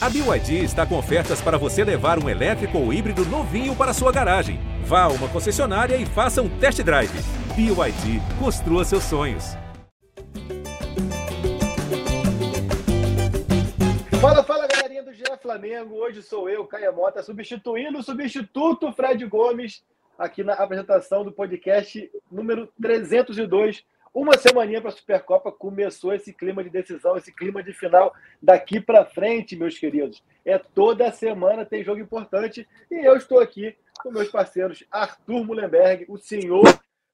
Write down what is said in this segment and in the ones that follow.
A BYD está com ofertas para você levar um elétrico ou híbrido novinho para sua garagem. Vá a uma concessionária e faça um test drive. BYD, construa seus sonhos. Fala, fala galerinha do GE Flamengo. Hoje sou eu, Caia Mota, substituindo o substituto Fred Gomes aqui na apresentação do podcast número 302 uma semaninha para a Supercopa começou esse clima de decisão, esse clima de final daqui para frente, meus queridos. É toda semana tem jogo importante e eu estou aqui com meus parceiros Arthur Mullenberg, o senhor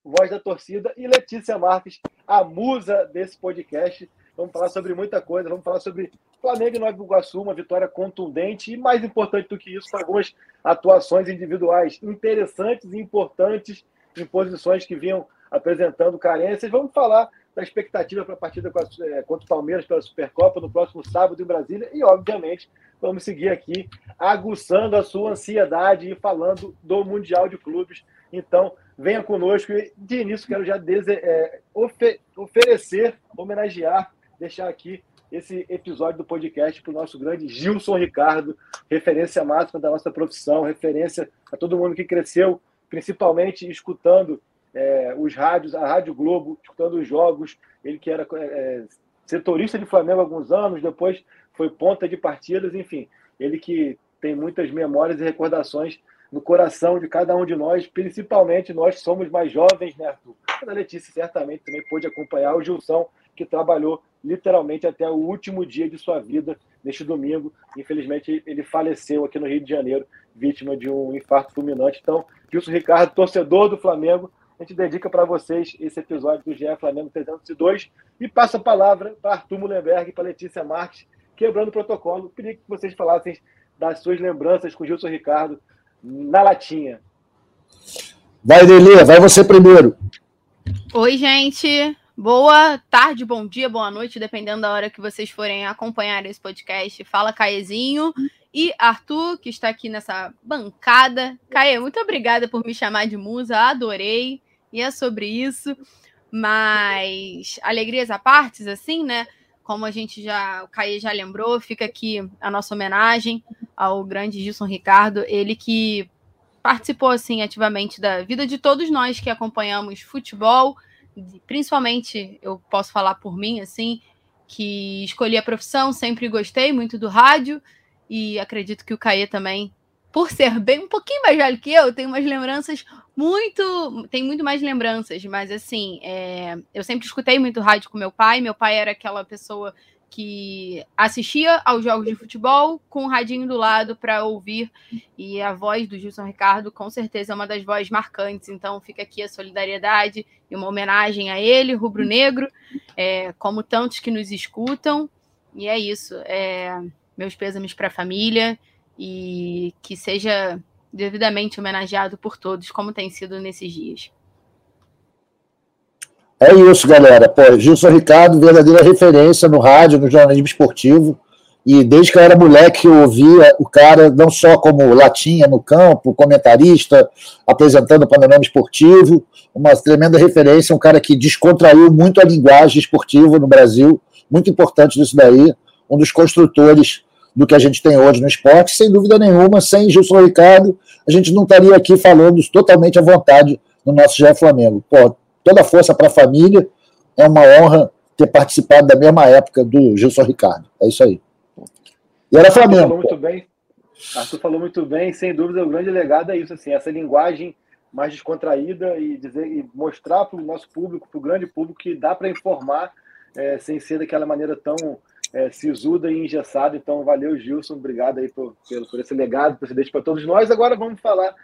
voz da torcida, e Letícia Marques, a musa desse podcast. Vamos falar sobre muita coisa, vamos falar sobre Flamengo e Nova Iguaçu, uma vitória contundente e mais importante do que isso, algumas atuações individuais interessantes e importantes em posições que vinham apresentando carências. Vamos falar da expectativa para a partida é, contra o Palmeiras pela Supercopa no próximo sábado em Brasília. E, obviamente, vamos seguir aqui aguçando a sua ansiedade e falando do Mundial de Clubes. Então, venha conosco. E, de início, quero já é, ofe oferecer, homenagear, deixar aqui esse episódio do podcast para o nosso grande Gilson Ricardo, referência máxima da nossa profissão, referência a todo mundo que cresceu, principalmente escutando é, os rádios, a Rádio Globo, escutando os jogos. Ele que era é, setorista de Flamengo há alguns anos, depois foi ponta de partidas, enfim. Ele que tem muitas memórias e recordações no coração de cada um de nós, principalmente nós que somos mais jovens, né, Arthur? A Letícia certamente também pôde acompanhar o Gilson, que trabalhou literalmente até o último dia de sua vida, neste domingo. Infelizmente, ele faleceu aqui no Rio de Janeiro, vítima de um infarto fulminante. Então, Gilson Ricardo, torcedor do Flamengo, a gente dedica para vocês esse episódio do GE Flamengo 302 e passa a palavra para Arthur Mullenberg e para Letícia Marques, quebrando o protocolo. Queria que vocês falassem das suas lembranças com o Gilson Ricardo na latinha. Vai, Delê, vai você primeiro. Oi, gente. Boa tarde, bom dia, boa noite, dependendo da hora que vocês forem acompanhar esse podcast. Fala, Caezinho. E Arthur, que está aqui nessa bancada. Caê, muito obrigada por me chamar de musa, adorei e é sobre isso. Mas alegrias à partes, assim, né? Como a gente já, o Caê já lembrou, fica aqui a nossa homenagem ao grande Gilson Ricardo, ele que participou assim ativamente da vida de todos nós que acompanhamos futebol, principalmente eu posso falar por mim assim, que escolhi a profissão, sempre gostei muito do rádio e acredito que o Caê também por ser bem um pouquinho mais velho que eu, tem umas lembranças muito. Tem muito mais lembranças, mas assim, é, eu sempre escutei muito rádio com meu pai. Meu pai era aquela pessoa que assistia aos jogos de futebol com o radinho do lado para ouvir. E a voz do Gilson Ricardo, com certeza, é uma das vozes marcantes. Então, fica aqui a solidariedade e uma homenagem a ele, rubro-negro, é, como tantos que nos escutam. E é isso. É, meus pêsames para a família e que seja devidamente homenageado por todos, como tem sido nesses dias. É isso, galera. Pô, Gilson Ricardo, verdadeira referência no rádio, no jornalismo esportivo. E desde que eu era moleque, eu ouvia o cara não só como latinha no campo, comentarista, apresentando o panorama esportivo, uma tremenda referência, um cara que descontraiu muito a linguagem esportiva no Brasil, muito importante disso daí, um dos construtores do que a gente tem hoje no esporte, sem dúvida nenhuma, sem Gilson Ricardo, a gente não estaria aqui falando totalmente à vontade no nosso GE Flamengo. Pô, toda a força para a família, é uma honra ter participado da mesma época do Gilson Ricardo. É isso aí. E era Flamengo. Falou muito bem. Arthur falou muito bem, sem dúvida, o grande legado é isso, assim, essa linguagem mais descontraída e dizer e mostrar para o nosso público, para o grande público, que dá para informar é, sem ser daquela maneira tão é, sisuda e engessada. Então, valeu, Gilson. Obrigado aí por, por, por esse legado, por esse deixo para todos nós. Agora vamos falar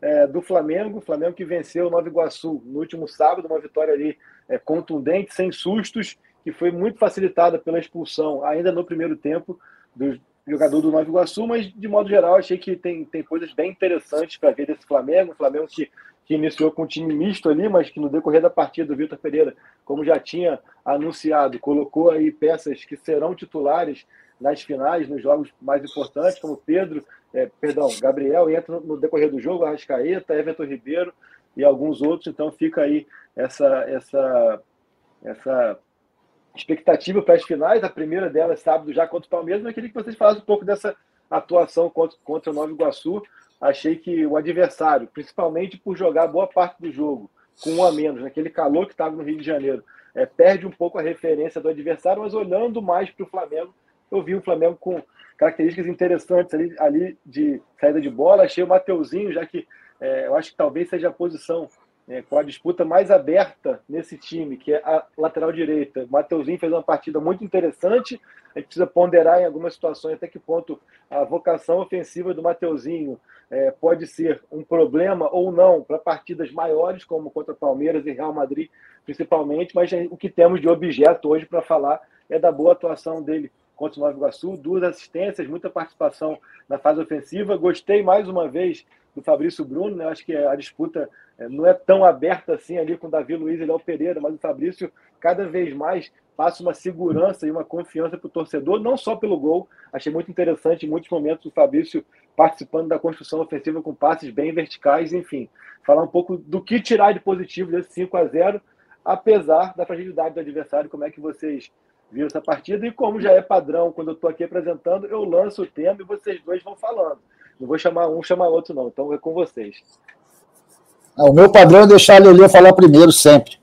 é, do Flamengo. O Flamengo que venceu o Nova Iguaçu no último sábado, uma vitória ali é, contundente, sem sustos, que foi muito facilitada pela expulsão ainda no primeiro tempo do jogador do Nova Iguaçu, mas de modo geral achei que tem, tem coisas bem interessantes para ver desse Flamengo. O Flamengo que que iniciou com um time misto ali, mas que no decorrer da partida, o Vitor Pereira, como já tinha anunciado, colocou aí peças que serão titulares nas finais, nos jogos mais importantes, como Pedro, é, perdão, Gabriel, entra no, decorrer do jogo, Arrascaeta, Everton Ribeiro e alguns outros, então fica aí essa, essa, essa expectativa para as finais. A primeira delas, sábado, já contra o Palmeiras. Mas eu queria que vocês falassem um pouco dessa atuação contra, contra o Nova Iguaçu. Achei que o adversário, principalmente por jogar boa parte do jogo com um a menos, naquele calor que estava no Rio de Janeiro, é, perde um pouco a referência do adversário, mas olhando mais para o Flamengo, eu vi o Flamengo com características interessantes ali, ali de saída de bola. Achei o Mateuzinho, já que é, eu acho que talvez seja a posição é, com a disputa mais aberta nesse time, que é a lateral direita. O Mateuzinho fez uma partida muito interessante. A gente precisa ponderar em algumas situações até que ponto a vocação ofensiva do Mateuzinho é, pode ser um problema ou não para partidas maiores, como contra Palmeiras e Real Madrid, principalmente. Mas o que temos de objeto hoje para falar é da boa atuação dele contra o Nova Iguaçu, duas assistências, muita participação na fase ofensiva. Gostei mais uma vez do Fabrício Bruno, né? acho que a disputa é, não é tão aberta assim ali com o Davi Luiz e Léo Pereira, mas o Fabrício cada vez mais passa uma segurança e uma confiança para o torcedor, não só pelo gol. Achei muito interessante em muitos momentos o Fabrício participando da construção ofensiva com passes bem verticais, enfim. Falar um pouco do que tirar de positivo desse 5 a 0 apesar da fragilidade do adversário, como é que vocês viram essa partida. E como já é padrão, quando eu estou aqui apresentando, eu lanço o tema e vocês dois vão falando. Não vou chamar um, chamar outro, não. Então é com vocês. Ah, o meu padrão é deixar a Lelê falar primeiro, sempre.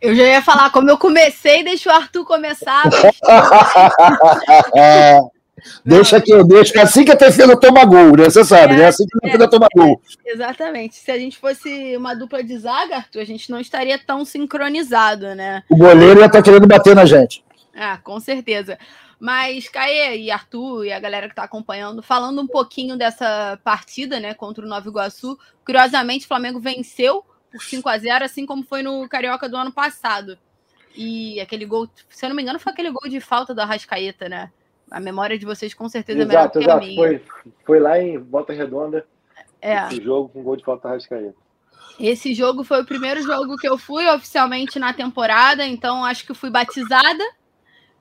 Eu já ia falar, como eu comecei, deixa o Arthur começar. Deixa que eu deixo, que assim que a defesa toma gol, né? Você sabe, é, né? Assim que a defesa é, toma gol. É, exatamente. Se a gente fosse uma dupla de zaga, Arthur, a gente não estaria tão sincronizado, né? O goleiro ia estar tá querendo bater na gente. Ah, com certeza. Mas, Caê e Arthur e a galera que está acompanhando, falando um pouquinho dessa partida, né, contra o Nova Iguaçu, curiosamente o Flamengo venceu por 5 a 0 assim como foi no Carioca do ano passado. E aquele gol, se eu não me engano, foi aquele gol de falta da Rascaeta, né? A memória de vocês com certeza exato, é melhor que exato. a minha. Foi, foi lá em Volta Redonda. É. Esse jogo com gol de falta Rascaeta. Esse jogo foi o primeiro jogo que eu fui oficialmente na temporada, então acho que fui batizada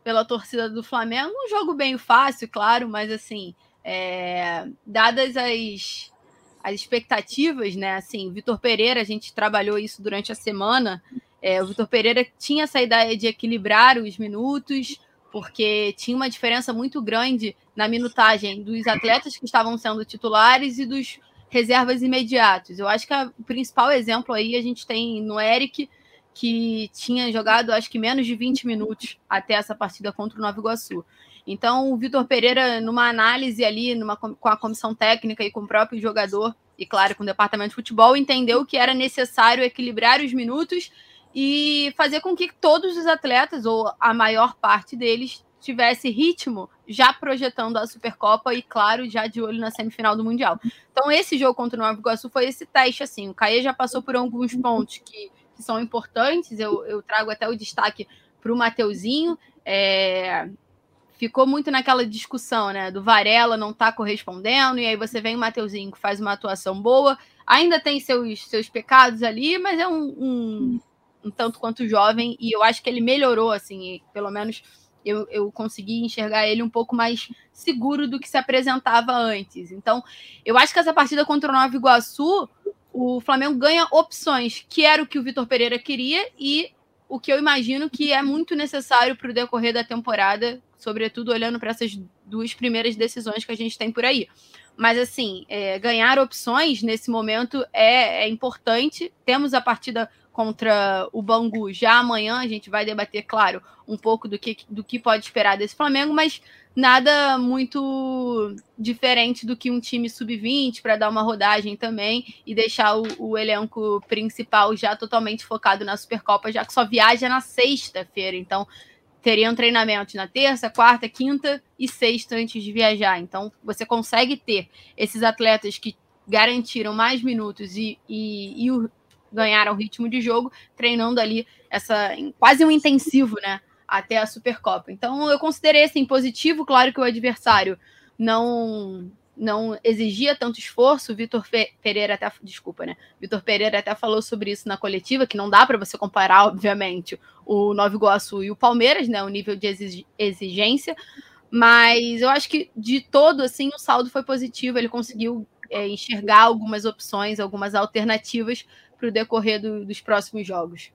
pela torcida do Flamengo. Um jogo bem fácil, claro, mas assim, é, dadas as, as expectativas, né? Assim, Vitor Pereira, a gente trabalhou isso durante a semana. É, o Vitor Pereira tinha essa ideia de equilibrar os minutos, porque tinha uma diferença muito grande na minutagem dos atletas que estavam sendo titulares e dos reservas imediatos. Eu acho que o principal exemplo aí a gente tem no Eric, que tinha jogado acho que menos de 20 minutos até essa partida contra o Nova Iguaçu. Então, o Vitor Pereira, numa análise ali numa, com a comissão técnica e com o próprio jogador, e claro, com o departamento de futebol, entendeu que era necessário equilibrar os minutos e fazer com que todos os atletas, ou a maior parte deles, tivesse ritmo já projetando a Supercopa e, claro, já de olho na semifinal do Mundial. Então, esse jogo contra o Nova Iguaçu foi esse teste, assim. O Caê já passou por alguns pontos que, que são importantes, eu, eu trago até o destaque para o Mateuzinho. É, ficou muito naquela discussão, né? Do Varela não tá correspondendo, e aí você vem o Mateuzinho que faz uma atuação boa, ainda tem seus, seus pecados ali, mas é um, um, um tanto quanto jovem, e eu acho que ele melhorou, assim, pelo menos eu, eu consegui enxergar ele um pouco mais seguro do que se apresentava antes. Então, eu acho que essa partida contra o Nova Iguaçu, o Flamengo ganha opções, que era o que o Vitor Pereira queria e o que eu imagino que é muito necessário para o decorrer da temporada, sobretudo olhando para essas duas primeiras decisões que a gente tem por aí. Mas, assim, é, ganhar opções nesse momento é, é importante. Temos a partida contra o Bangu já amanhã. A gente vai debater, claro, um pouco do que, do que pode esperar desse Flamengo, mas nada muito diferente do que um time sub-20 para dar uma rodagem também e deixar o, o, elenco principal já totalmente focado na Supercopa, já que só viaja na sexta-feira. Então, teriam treinamentos na terça, quarta, quinta e sexta antes de viajar. Então, você consegue ter esses atletas que garantiram mais minutos e, e, e ganharam ritmo de jogo, treinando ali essa quase um intensivo, né? Até a Supercopa. Então eu considerei assim positivo, claro que o adversário não não exigia tanto esforço. Vitor Pereira até desculpa, né? Vitor Pereira até falou sobre isso na coletiva, que não dá para você comparar, obviamente, o Nova Iguaçu e o Palmeiras, né? O nível de exigência. Mas eu acho que de todo assim o saldo foi positivo. Ele conseguiu é, enxergar algumas opções, algumas alternativas para o decorrer do, dos próximos jogos.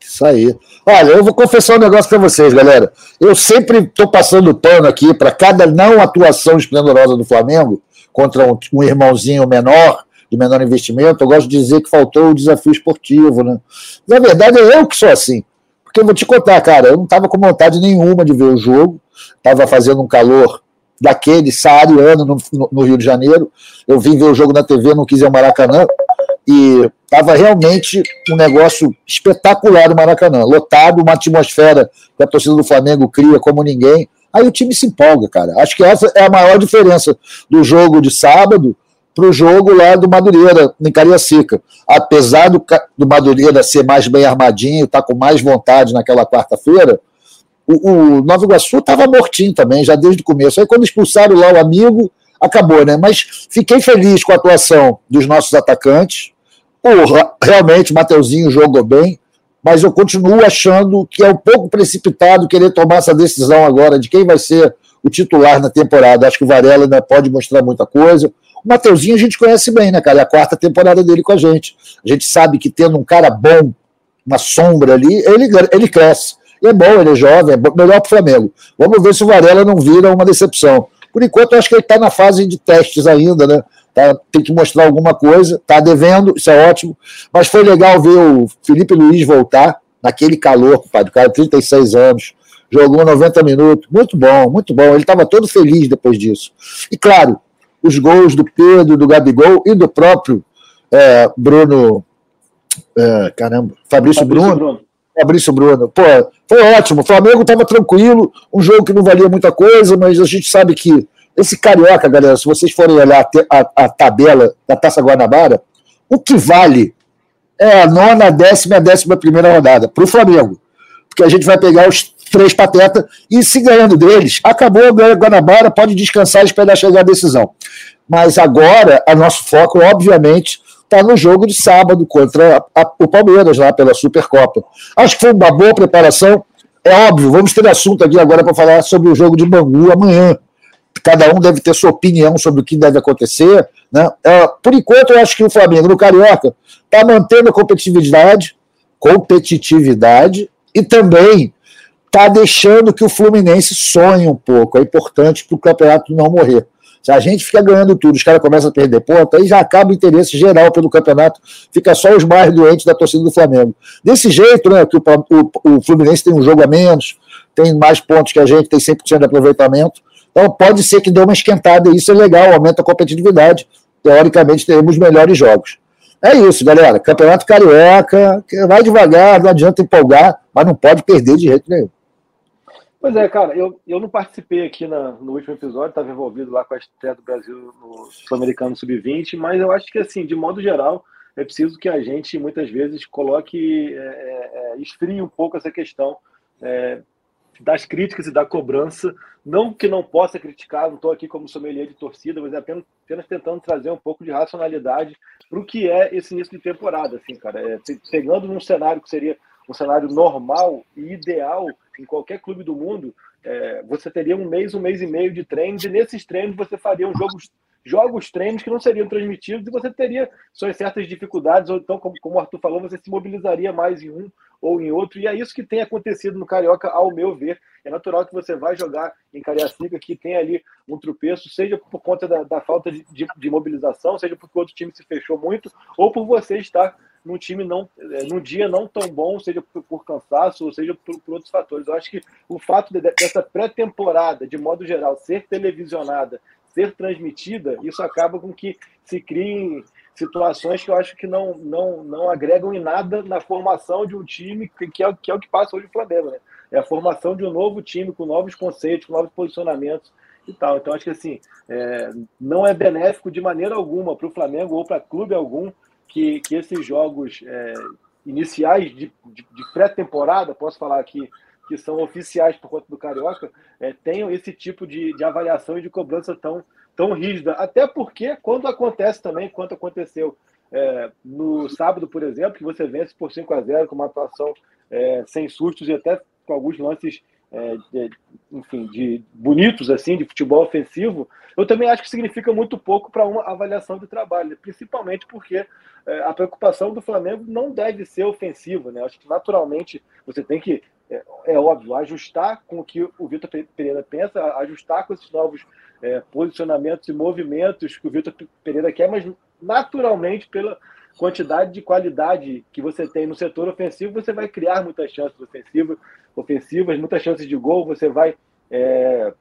Isso aí. Olha, eu vou confessar um negócio para vocês, galera. Eu sempre estou passando pano aqui para cada não atuação esplendorosa do Flamengo contra um, um, irmãozinho menor, de menor investimento. Eu gosto de dizer que faltou o desafio esportivo, né? Na verdade, é eu que sou assim. Porque eu vou te contar, cara, eu não estava com vontade nenhuma de ver o jogo, estava fazendo um calor daquele saariano no, no, no, Rio de Janeiro. Eu vim ver o jogo na TV, não quis ir ao Maracanã. E estava realmente um negócio espetacular no Maracanã. Lotado, uma atmosfera que a torcida do Flamengo cria como ninguém. Aí o time se empolga, cara. Acho que essa é a maior diferença do jogo de sábado para o jogo lá do Madureira, em Cariacica. Apesar do, do Madureira ser mais bem armadinho, estar tá com mais vontade naquela quarta-feira, o, o Nova Iguaçu estava mortinho também, já desde o começo. Aí quando expulsaram lá o amigo, acabou, né? Mas fiquei feliz com a atuação dos nossos atacantes. O, realmente, o Mateuzinho jogou bem, mas eu continuo achando que é um pouco precipitado querer tomar essa decisão agora de quem vai ser o titular na temporada. Acho que o Varela ainda pode mostrar muita coisa. O Mateuzinho a gente conhece bem, né, cara? É a quarta temporada dele com a gente. A gente sabe que tendo um cara bom, uma sombra ali, ele, ele cresce. E é bom, ele é jovem, é melhor para o Flamengo. Vamos ver se o Varela não vira uma decepção. Por enquanto, eu acho que ele está na fase de testes ainda, né? Tá, tem que mostrar alguma coisa, está devendo, isso é ótimo. Mas foi legal ver o Felipe Luiz voltar naquele calor, compadre, o cara, 36 anos, jogou 90 minutos, muito bom, muito bom. Ele estava todo feliz depois disso. E claro, os gols do Pedro, do Gabigol e do próprio é, Bruno. É, caramba, Fabrício, Fabrício Bruno. Bruno. Fabrício Bruno. Pô, foi ótimo. O Flamengo estava tranquilo, um jogo que não valia muita coisa, mas a gente sabe que esse carioca, galera, se vocês forem olhar a, a, a tabela da Taça Guanabara, o que vale é a nona, a décima e a décima primeira rodada para o Flamengo. Porque a gente vai pegar os três patetas e se ganhando deles, acabou o Guanabara, pode descansar e esperar chegar a decisão. Mas agora, o nosso foco, obviamente, está no jogo de sábado contra a, a, o Palmeiras, lá pela Supercopa. Acho que foi uma boa preparação. É óbvio, vamos ter assunto aqui agora para falar sobre o jogo de Bangu amanhã. Cada um deve ter sua opinião sobre o que deve acontecer. Né? É, por enquanto, eu acho que o Flamengo, no Carioca, está mantendo a competitividade, competitividade e também está deixando que o Fluminense sonhe um pouco. É importante para o campeonato não morrer. Se a gente fica ganhando tudo, os caras começam a perder ponto, aí já acaba o interesse geral pelo campeonato, fica só os mais doentes da torcida do Flamengo. Desse jeito, né, que o, o, o Fluminense tem um jogo a menos, tem mais pontos que a gente, tem 100% de aproveitamento, então pode ser que dê uma esquentada, e isso é legal, aumenta a competitividade, teoricamente teremos melhores jogos. É isso, galera. Campeonato Carioca, vai devagar, não adianta empolgar, mas não pode perder de jeito nenhum. Pois é, cara, eu, eu não participei aqui na, no último episódio, estava envolvido lá com a estreia do Brasil no Sul-Americano Sub-20, mas eu acho que, assim, de modo geral, é preciso que a gente, muitas vezes, coloque, é, é, é esfrie um pouco essa questão é, das críticas e da cobrança. Não que não possa criticar, não estou aqui como sommelier de torcida, mas é apenas, apenas tentando trazer um pouco de racionalidade para o que é esse início de temporada, assim, cara. É, pegando num cenário que seria um cenário normal e ideal em qualquer clube do mundo, é, você teria um mês, um mês e meio de treinos, e nesses treinos você faria um jogos, jogos treinos que não seriam transmitidos, e você teria suas certas dificuldades, ou então, como, como o Arthur falou, você se mobilizaria mais em um ou em outro, e é isso que tem acontecido no Carioca, ao meu ver. É natural que você vai jogar em Cariacica, que tem ali um tropeço, seja por conta da, da falta de, de, de mobilização, seja porque outro time se fechou muito, ou por você estar num time não, é, num dia não tão bom, seja por, por cansaço ou seja por, por, outros fatores. Eu acho que o fato de, dessa pré-temporada, de modo geral, ser televisionada, ser transmitida, isso acaba com que se criem situações que eu acho que não, não, não agregam em nada na formação de um time, que é, que é o que passa hoje o Flamengo, né? É a formação de um novo time com novos conceitos, com novos posicionamentos e tal. Então, acho que assim, é, não é benéfico de maneira alguma para o Flamengo ou para clube algum que, que esses jogos é, iniciais de, de, de pré-temporada, posso falar aqui, que são oficiais por conta do Carioca, é, tenham esse tipo de, de avaliação e de cobrança tão, tão rígida. Até porque, quando acontece também, quanto aconteceu é, no sábado, por exemplo, que você vence por 5 a 0 com uma atuação é, sem sustos e até com alguns lances é, de, enfim, de bonitos assim, de futebol ofensivo, eu também acho que significa muito pouco para uma avaliação de trabalho, principalmente porque é, a preocupação do Flamengo não deve ser ofensiva, né? Acho que naturalmente você tem que, é, é óbvio, ajustar com o que o Vitor Pereira pensa, ajustar com esses novos é, posicionamentos e movimentos que o Vitor Pereira quer, mas naturalmente pela quantidade de qualidade que você tem no setor ofensivo, você vai criar muitas chances ofensivas, ofensivas muitas chances de gol, você vai é,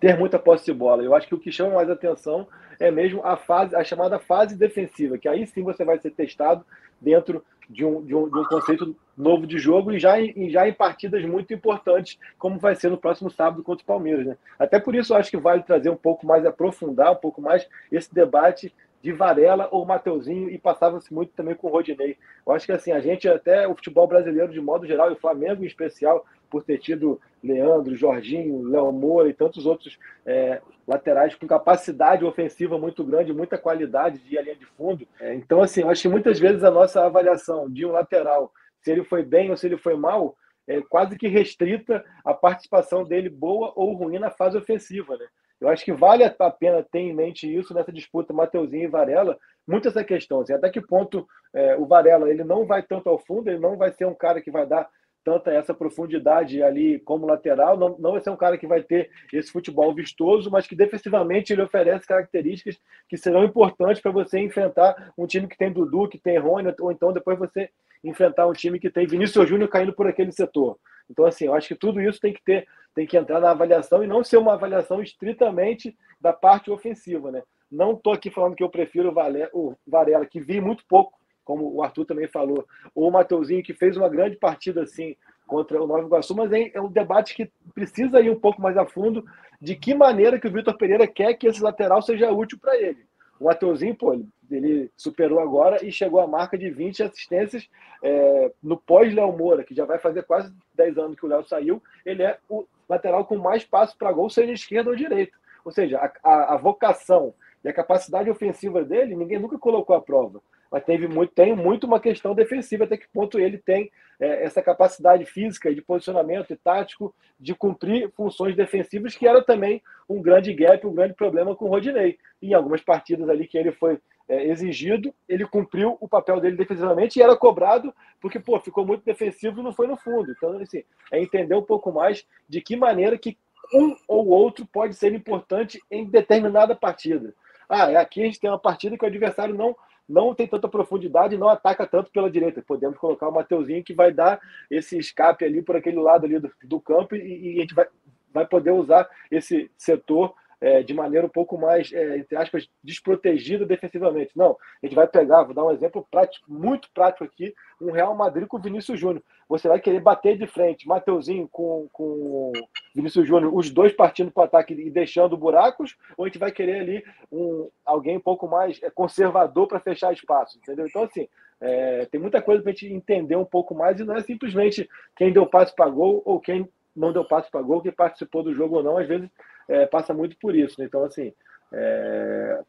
ter muita posse de bola. Eu acho que o que chama mais atenção é mesmo a fase, a chamada fase defensiva, que aí sim você vai ser testado dentro de um, de um, de um conceito novo de jogo e já, em, já em partidas muito importantes, como vai ser no próximo sábado contra o Palmeiras. Né? Até por isso eu acho que vale trazer um pouco mais, aprofundar um pouco mais esse debate de Varela ou Mateuzinho e passava-se muito também com o Rodinei. Eu acho que assim, a gente até o futebol brasileiro de modo geral e o Flamengo em especial, por ter tido Leandro, Jorginho, Léo Moura e tantos outros é, laterais com capacidade ofensiva muito grande, muita qualidade de linha de fundo. É, então, assim, eu acho que muitas vezes a nossa avaliação de um lateral, se ele foi bem ou se ele foi mal, é quase que restrita a participação dele boa ou ruim na fase ofensiva, né? Eu acho que vale a pena ter em mente isso nessa disputa Mateuzinho e Varela, muito essa questão, assim, até que ponto é, o Varela ele não vai tanto ao fundo, ele não vai ser um cara que vai dar tanta essa profundidade ali como lateral, não, não vai ser um cara que vai ter esse futebol vistoso, mas que defensivamente ele oferece características que serão importantes para você enfrentar um time que tem Dudu, que tem Rony, ou então depois você enfrentar um time que tem Vinícius Júnior caindo por aquele setor. Então, assim, eu acho que tudo isso tem que ter, tem que entrar na avaliação e não ser uma avaliação estritamente da parte ofensiva, né? Não estou aqui falando que eu prefiro o Varela, que vi muito pouco como o Arthur também falou, ou o Mateuzinho, que fez uma grande partida assim contra o Nova Iguaçu, mas é, é um debate que precisa ir um pouco mais a fundo de que maneira que o Vitor Pereira quer que esse lateral seja útil para ele. O Mateuzinho, pô, ele, superou agora e chegou à marca de 20 assistências é, no pós-Léo Moura, que já vai fazer quase 10 anos que o Léo saiu. Ele é o lateral com mais passos para gol, seja esquerda ou direita. Ou seja, a, a, a vocação e a capacidade ofensiva dele, ninguém nunca colocou à prova mas teve muito, tem muito uma questão defensiva, até que ponto ele tem é, essa capacidade física de posicionamento e tático de cumprir funções defensivas, que era também um grande gap, um grande problema com o Rodinei. Em algumas partidas ali que ele foi é, exigido, ele cumpriu o papel dele defensivamente e era cobrado porque pô, ficou muito defensivo e não foi no fundo. Então, assim, é entender um pouco mais de que maneira que um ou outro pode ser importante em determinada partida. Ah, aqui a gente tem uma partida que o adversário não não tem tanta profundidade, não ataca tanto pela direita. Podemos colocar o Mateuzinho que vai dar esse escape ali por aquele lado ali do, do campo e, e, a gente vai, vai poder usar esse setor é, de maneira um pouco mais, é, entre aspas, desprotegida defensivamente. Não, a gente vai pegar, vou dar um exemplo prático, muito prático aqui, um Real Madrid com o Vinícius Júnior. Você vai querer bater de frente, Mateuzinho com, com Vinícius Júnior, os dois partindo para o ataque e deixando buracos, ou a gente vai querer ali um, alguém um pouco mais é, conservador para fechar espaço, entendeu? Então, assim, é, tem muita coisa para a gente entender um pouco mais e não é simplesmente quem deu passe para gol ou quem não deu passe para gol, quem participou do jogo ou não. Às vezes é, passa muito por isso. Né? Então, assim, é,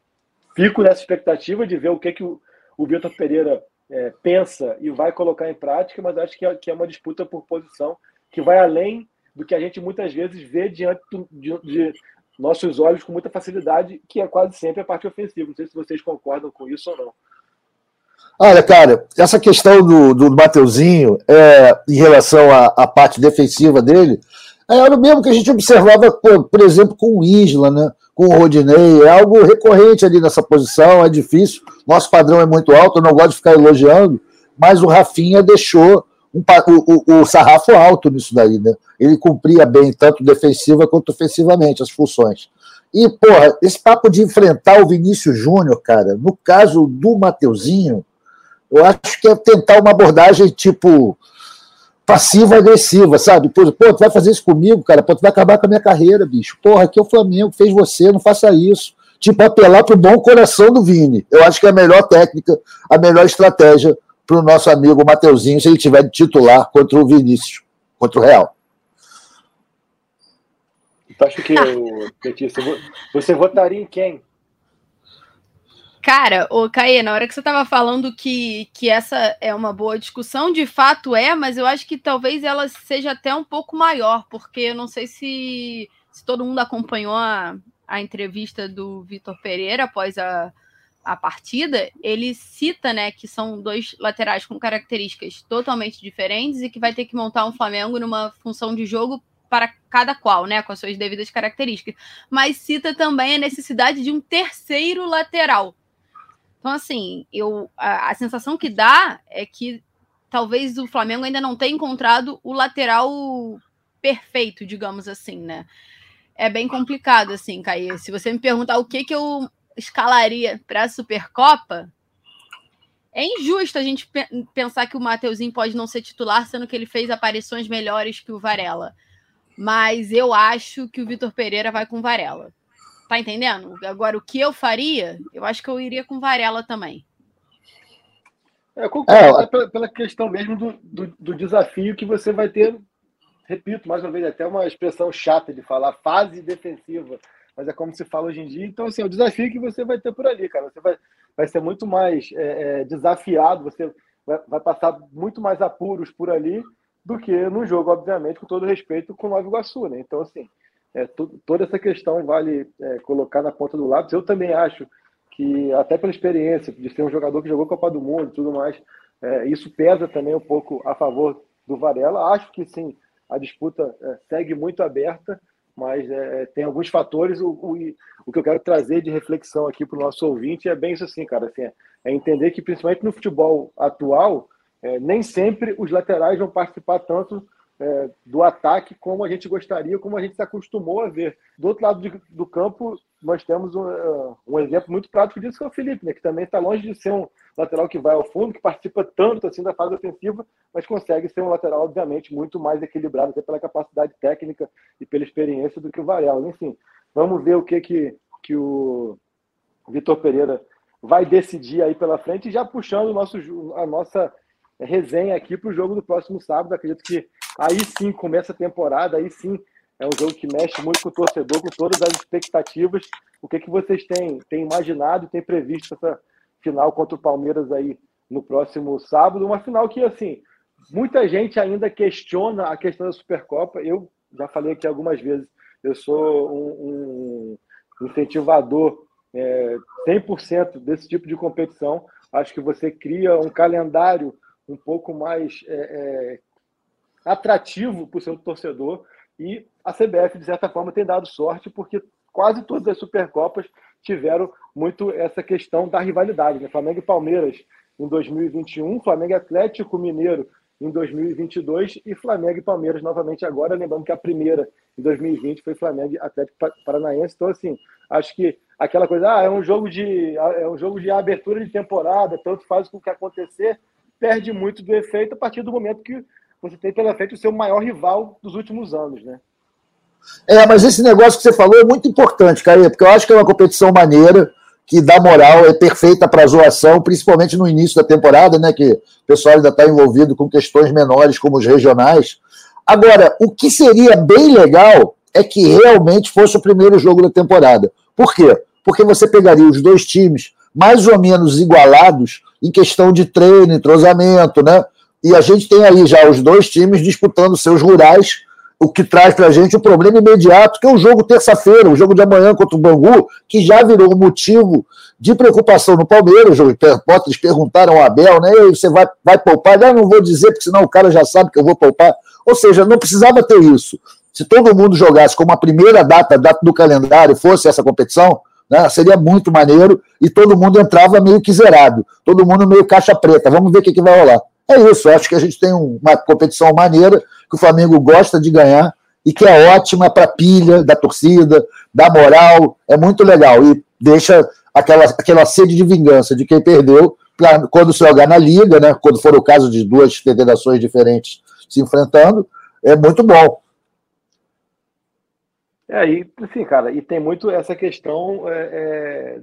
fico nessa expectativa de ver o que, que o, o Vitor Pereira é, pensa e vai colocar em prática, mas acho que é, que é uma disputa por posição que vai além do que a gente muitas vezes vê diante do, de, de, nossos olhos com muita facilidade, que é quase sempre a parte ofensiva. Não sei se vocês concordam com isso ou não. Olha, cara, essa questão do, do Mateuzinho é, em relação à, à parte defensiva dele, era o mesmo que a gente observava, por, por exemplo, com o Isla, né? com o Rodinei, é algo recorrente ali nessa posição, é difícil. Nosso padrão é muito alto, eu não gosto de ficar elogiando, mas o Rafinha deixou um, o, o, o, sarrafo alto nisso daí, né? Ele cumpria bem, tanto defensiva quanto ofensivamente, as funções. E, porra, esse papo de enfrentar o Vinícius Júnior, cara, no caso do Mateuzinho, eu acho que é tentar uma abordagem tipo passiva-agressiva, sabe? Pô, pô, tu vai fazer isso comigo, cara? Pô, tu vai acabar com a minha carreira, bicho. Porra, aqui é o Flamengo, fez você, não faça isso. Tipo, apelar pro bom coração do Vini. Eu acho que é a melhor técnica, a melhor estratégia pro nosso amigo Mateuzinho, se ele tiver de titular contra o Vinícius, contra o Real. Tu acha que, Letícia, você votaria em quem? Cara, o Caê, na hora que você estava falando que, que essa é uma boa discussão, de fato é, mas eu acho que talvez ela seja até um pouco maior, porque eu não sei se, se todo mundo acompanhou a, a entrevista do Vitor Pereira após a, a partida, ele cita, né, que são dois laterais com características totalmente diferentes e que vai ter que montar um Flamengo numa função de jogo para cada qual, né, com as suas devidas características. Mas cita também a necessidade de um terceiro lateral. Então, assim, eu, a, a, sensação que dá é que talvez o Flamengo ainda não tenha encontrado o lateral perfeito, digamos assim, né? É bem complicado, assim, Caí. Se você me perguntar o que, que eu escalaria para a Supercopa, é injusto a gente pensar que o Mateuzinho pode não ser titular, sendo que ele fez aparições melhores que o Varela. Mas eu acho que o Vitor Pereira vai com Varela. Tá entendendo? Agora, o que eu faria, eu acho que eu iria com Varela também. É, eu concordo é, pela, pela, questão mesmo do, do, do, desafio que você vai ter, repito, mais uma vez, até uma expressão chata de falar, fase defensiva, mas é como se fala hoje em dia. Então, assim, é o desafio que você vai ter por ali, cara. Você vai, vai ser muito mais é, é, desafiado, você vai, vai, passar muito mais apuros por ali do que no jogo, obviamente, com todo respeito com o Nova Iguaçu, né? Então, assim, é, toda essa questão vale é, colocar na ponta do lápis. Eu também acho que, até pela experiência de ser um jogador que jogou Copa do Mundo e tudo mais, é, isso pesa também um pouco a favor do Varela. Acho que sim, a disputa é, segue muito aberta, mas é, tem alguns fatores. O, o, o, que eu quero trazer de reflexão aqui para o nosso ouvinte é bem isso assim, cara. Assim, é entender que, principalmente no futebol atual, é, nem sempre os laterais vão participar tanto é, do ataque como a gente gostaria, como a gente se acostumou a ver. Do outro lado de, do campo, nós temos um, é, um, exemplo muito prático disso, que é o Felipe, né, que também está longe de ser um lateral que vai ao fundo, que participa tanto assim da fase ofensiva, mas consegue ser um lateral, obviamente, muito mais equilibrado, até pela capacidade técnica e pela experiência do que o Varela. Enfim, vamos ver o que, que, que o Vitor Pereira vai decidir aí pela frente, já puxando nosso, a nossa resenha aqui para o jogo do próximo sábado. Acredito que aí sim começa a temporada, aí sim é um jogo que mexe muito com o torcedor, com todas as expectativas. O que, que vocês têm, têm imaginado, têm previsto essa final contra o Palmeiras aí no próximo sábado? Uma final que, assim, muita gente ainda questiona a questão da Supercopa. Eu já falei aqui algumas vezes, eu sou um, um incentivador é, 100% desse tipo de competição. Acho que você cria um calendário um pouco mais é, é, atrativo para o seu torcedor. E a CBF, de certa forma, tem dado sorte, porque quase todas as Supercopas tiveram muito essa questão da rivalidade. Né? Flamengo e Palmeiras em 2021, Flamengo e Atlético Mineiro em 2022 e Flamengo e Palmeiras novamente agora. Lembrando que a primeira em 2020 foi Flamengo e Atlético Paranaense. Então, assim, acho que aquela coisa, ah, é um jogo de, é um jogo de abertura de temporada, tanto faz o que acontecer perde muito do efeito a partir do momento que você tem pela frente o seu maior rival dos últimos anos, né? É, mas esse negócio que você falou é muito importante, cara, porque eu acho que é uma competição maneira, que dá moral, é perfeita para zoação, principalmente no início da temporada, né? Que o pessoal ainda está envolvido com questões menores, como os regionais. Agora, o que seria bem legal é que realmente fosse o primeiro jogo da temporada. Por quê? Porque você pegaria os dois times mais ou menos igualados em questão de treino, entrosamento, né? E a gente tem aí já os dois times disputando seus rurais, o que traz para a gente o problema imediato, que é o jogo terça-feira, o jogo de amanhã contra o Bangu, que já virou um motivo de preocupação no Palmeiras. Os repórteres perguntaram ao Abel, né? Você vai, vai poupar? Eu não vou dizer, porque senão o cara já sabe que eu vou poupar. Ou seja, não precisava ter isso. Se todo mundo jogasse como a primeira data, data do calendário, fosse essa competição, né? Seria muito maneiro e todo mundo entrava meio que zerado, todo mundo meio caixa preta. Vamos ver o que, que vai rolar. É isso, acho que a gente tem uma competição maneira que o Flamengo gosta de ganhar e que é ótima para pilha da torcida, da moral, é muito legal e deixa aquela, aquela sede de vingança de quem perdeu pra, quando se jogar na liga, né? Quando for o caso de duas federações diferentes se enfrentando, é muito bom. É, e assim, cara, e tem muito essa questão é,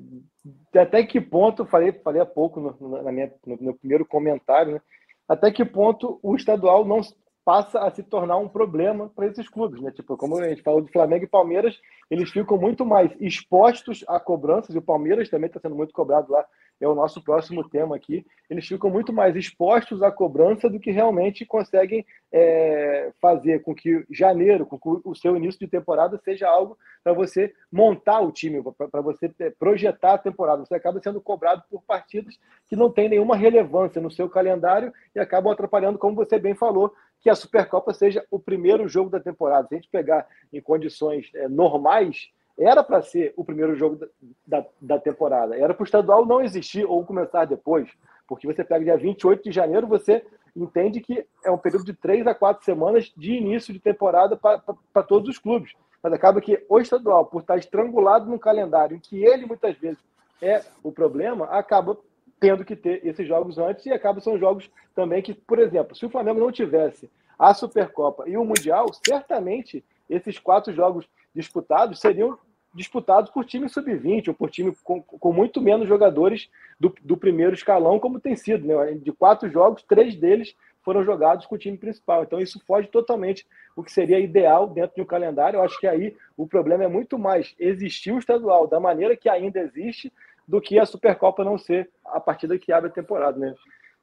é, até que ponto, falei, falei há pouco no, na minha, no meu primeiro comentário, né, até que ponto o estadual não passa a se tornar um problema para esses clubes, né? Tipo, como a gente falou do Flamengo e Palmeiras, eles ficam muito mais expostos a cobranças, e o Palmeiras também está sendo muito cobrado lá, é o nosso próximo tema aqui. Eles ficam muito mais expostos à cobrança do que realmente conseguem é, fazer com que janeiro, com que o seu início de temporada seja algo para você montar o time, para você projetar a temporada. Você acaba sendo cobrado por partidas que não têm nenhuma relevância no seu calendário e acabam atrapalhando, como você bem falou, que a Supercopa seja o primeiro jogo da temporada. Se a gente pegar em condições é, normais, era para ser o primeiro jogo da, da, da temporada. Era para o estadual não existir ou começar depois. Porque você pega dia 28 de janeiro, você entende que é um período de três a quatro semanas de início de temporada para todos os clubes. Mas acaba que o estadual, por estar estrangulado num calendário em que ele muitas vezes é o problema, acaba tendo que ter esses jogos antes e acaba são jogos também que, por exemplo, se o Flamengo não tivesse a Supercopa e o Mundial, certamente esses quatro jogos disputados seriam disputados por time sub-20 ou por time com, com, muito menos jogadores do, do, primeiro escalão, como tem sido. Né? De quatro jogos, três deles foram jogados com o time principal. Então, isso foge totalmente o que seria ideal dentro de um calendário. Eu acho que aí o problema é muito mais existir o estadual da maneira que ainda existe do que a Supercopa não ser a partida que abre a temporada. Né?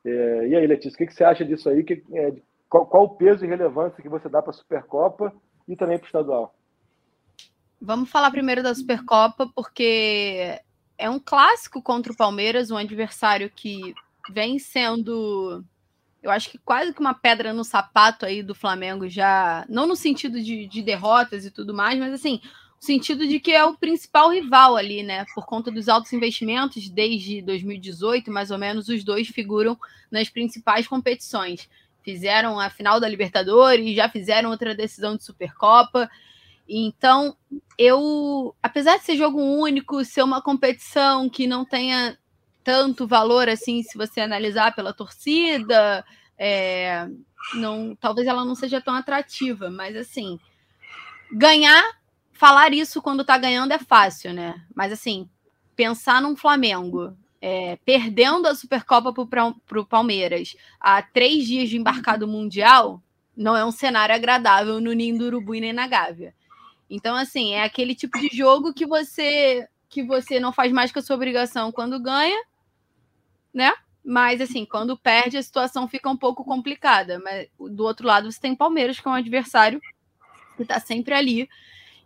É, e aí, Letícia, o que, que você acha disso aí? Que, é, qual, qual o peso e relevância que você dá para a Supercopa e também para o estadual? Vamos falar primeiro da Supercopa, porque é um clássico contra o Palmeiras, um adversário que vem sendo, eu acho que quase que uma pedra no sapato aí do Flamengo, já, não no sentido de, de derrotas e tudo mais, mas assim, no sentido de que é o principal rival ali, né? Por conta dos altos investimentos, desde 2018, mais ou menos, os dois figuram nas principais competições fizeram a final da Libertadores, já fizeram outra decisão de Supercopa. Então, eu, apesar de ser jogo único, ser uma competição que não tenha tanto valor assim, se você analisar pela torcida, é, não, talvez ela não seja tão atrativa, mas assim, ganhar, falar isso quando tá ganhando é fácil, né? Mas assim, pensar num Flamengo é, perdendo a Supercopa para o Palmeiras a três dias de embarcado mundial, não é um cenário agradável no Ninho do Urubu e nem na Gávea. Então, assim, é aquele tipo de jogo que você que você não faz mais que a sua obrigação quando ganha, né? Mas, assim, quando perde, a situação fica um pouco complicada. Mas do outro lado, você tem Palmeiras, que é um adversário que está sempre ali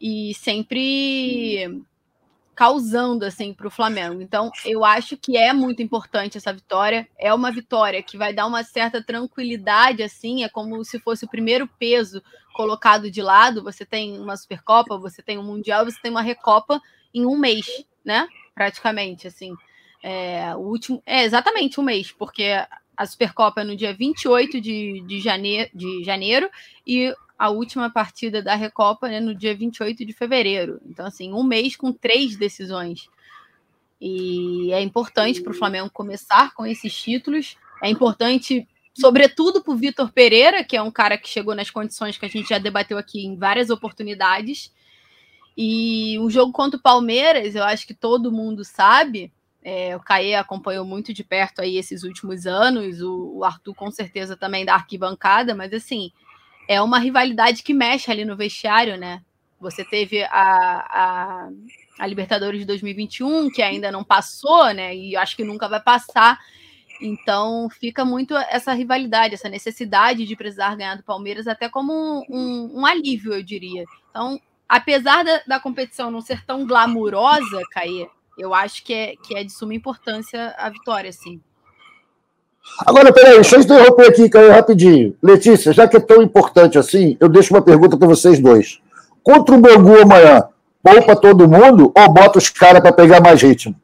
e sempre causando assim para o Flamengo. Então, eu acho que é muito importante essa vitória. É uma vitória que vai dar uma certa tranquilidade, assim, é como se fosse o primeiro peso colocado de lado. Você tem uma Supercopa, você tem um Mundial, você tem uma Recopa em um mês, né? Praticamente, assim. É, o último, é exatamente um mês, porque a Supercopa é no dia 28 de, de, janeiro, de janeiro e a última partida da Recopa né, no dia 28 de fevereiro. Então, assim, um mês com três decisões. E é importante para o Flamengo começar com esses títulos. É importante, sobretudo, para o Vitor Pereira, que é um cara que chegou nas condições que a gente já debateu aqui em várias oportunidades. E um jogo contra o Palmeiras, eu acho que todo mundo sabe. É, o Caê acompanhou muito de perto aí esses últimos anos, o, o Arthur com certeza também da arquibancada, mas assim, é uma rivalidade que mexe ali no vestiário, né? Você teve a, a, a, Libertadores de 2021, que ainda não passou, né? E acho que nunca vai passar. Então fica muito essa rivalidade, essa necessidade de precisar ganhar do Palmeiras, até como um, um, um alívio, eu diria. Então, apesar da, da, competição não ser tão glamurosa, Caê, eu acho que é, que é de suma importância a vitória, sim. Agora, peraí, deixa eu interromper aqui, Caio, rapidinho. Letícia, já que é tão importante assim, eu deixo uma pergunta para vocês dois. Contra o Bangu amanhã, poupa todo mundo ou bota os caras para pegar mais ritmo?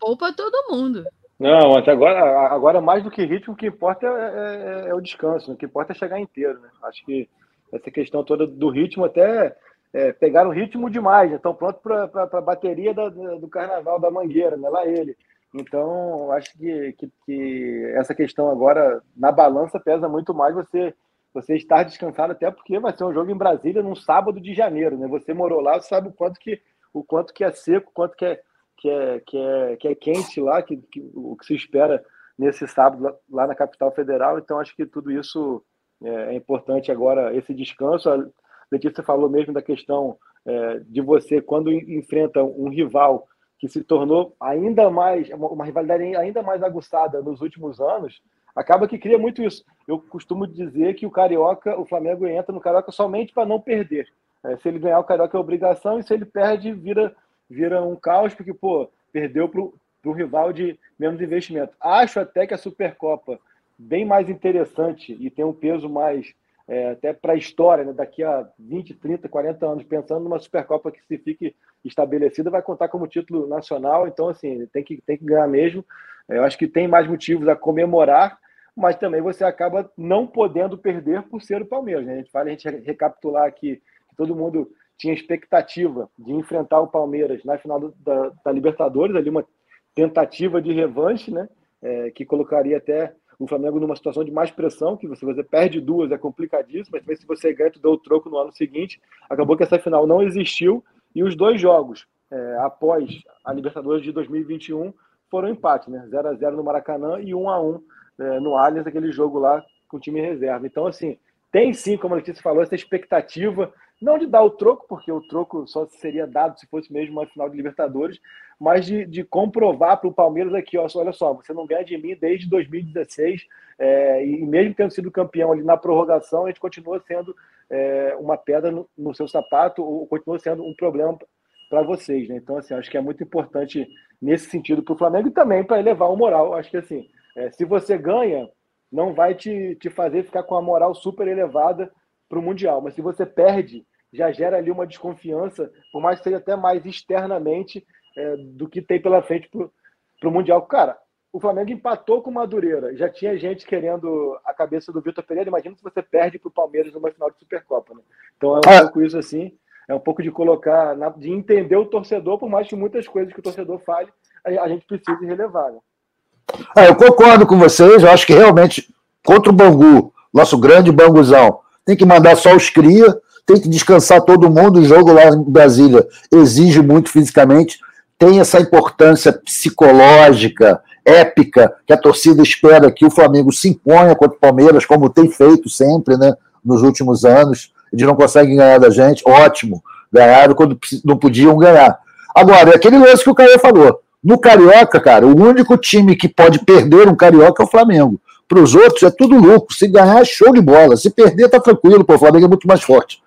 Poupa todo mundo. Não, até agora, agora mais do que ritmo, o que importa é, é, é, o descanso, o que importa é chegar inteiro. Né? Acho que essa questão toda do ritmo até é, pegaram ritmo demais, estão prontos para a bateria da, do carnaval da Mangueira, né? lá ele. Então, acho que, que, que, essa questão agora, na balança, pesa muito mais você você estar descansado, até porque vai ser um jogo em Brasília num sábado de janeiro, né? Você morou lá, sabe o quanto que, o quanto que é seco, o quanto que é, que é, que é, que é quente lá, que, que, o que se espera nesse sábado lá, lá na capital federal. Então, acho que tudo isso é, é importante agora esse descanso. A Letícia falou mesmo da questão é, de você, quando enfrenta um rival que se tornou ainda mais, uma rivalidade ainda mais aguçada nos últimos anos, acaba que cria muito isso. Eu costumo dizer que o Carioca, o Flamengo entra no Carioca somente para não perder. É, se ele ganhar o Carioca é obrigação, e se ele perde, vira, vira um caos, porque, pô, perdeu para o rival de menos investimento. Acho até que a Supercopa bem mais interessante e tem um peso mais é, até para a história, né? daqui a 20, 30, 40 anos, pensando numa Supercopa que se fique estabelecida, vai contar como título nacional, então assim, tem que, tem que ganhar mesmo. Eu acho que tem mais motivos a comemorar, mas também você acaba não podendo perder por ser o Palmeiras. Né? A gente fala, a gente recapitular aqui, todo mundo tinha expectativa de enfrentar o Palmeiras na final da, da Libertadores, ali uma tentativa de revanche, né? É, que colocaria até o Flamengo numa situação de mais pressão, que se você perde duas é complicadíssimo, mas também se você ganha, tu deu o troco no ano seguinte. Acabou que essa final não existiu e os dois jogos é, após a Libertadores de 2021 foram empate, né? 0 a 0 no Maracanã e 1 a 1 é, no Allianz, aquele jogo lá com o time reserva. Então, assim, tem sim, como a Letícia falou, essa expectativa não de dar o troco, porque o troco só seria dado se fosse mesmo uma final de Libertadores, mas de, de comprovar para o Palmeiras aqui, ó, olha só, você não ganha de mim desde 2016, é, e mesmo tendo sido campeão ali na prorrogação, a gente continua sendo é, uma pedra no, no, seu sapato, ou continua sendo um problema para vocês, né? Então, assim, acho que é muito importante nesse sentido para o Flamengo e também para elevar o moral. Acho que, assim, é, se você ganha, não vai te, te fazer ficar com a moral super elevada para o Mundial. Mas se você perde, já gera ali uma desconfiança, por mais que seja até mais externamente é, do que tem pela frente para o Mundial. Cara, o Flamengo empatou com o Madureira. Já tinha gente querendo a cabeça do Vitor Pereira. Imagina se você perde para o Palmeiras numa final de Supercopa. Né? Então é um ah. pouco isso assim. É um pouco de colocar, de entender o torcedor, por mais que muitas coisas que o torcedor fale, a gente precise relevar. Né? Ah, eu concordo com vocês. Eu acho que realmente, contra o Bangu, nosso grande Banguzão, tem que mandar só os cria, tem que descansar todo mundo. O jogo lá em Brasília exige muito fisicamente, tem essa importância psicológica, épica, que a torcida espera que o Flamengo se imponha contra o Palmeiras, como tem feito sempre, né, nos últimos anos. Eles não conseguem ganhar da gente, ótimo, ganharam quando não podiam ganhar. Agora, é aquele lance que o Caio falou. No Carioca, cara, o único time que pode perder um Carioca é o Flamengo. Para os outros é tudo louco. Se ganhar, show de bola. Se perder, tá tranquilo, pô, o Flamengo é muito mais forte.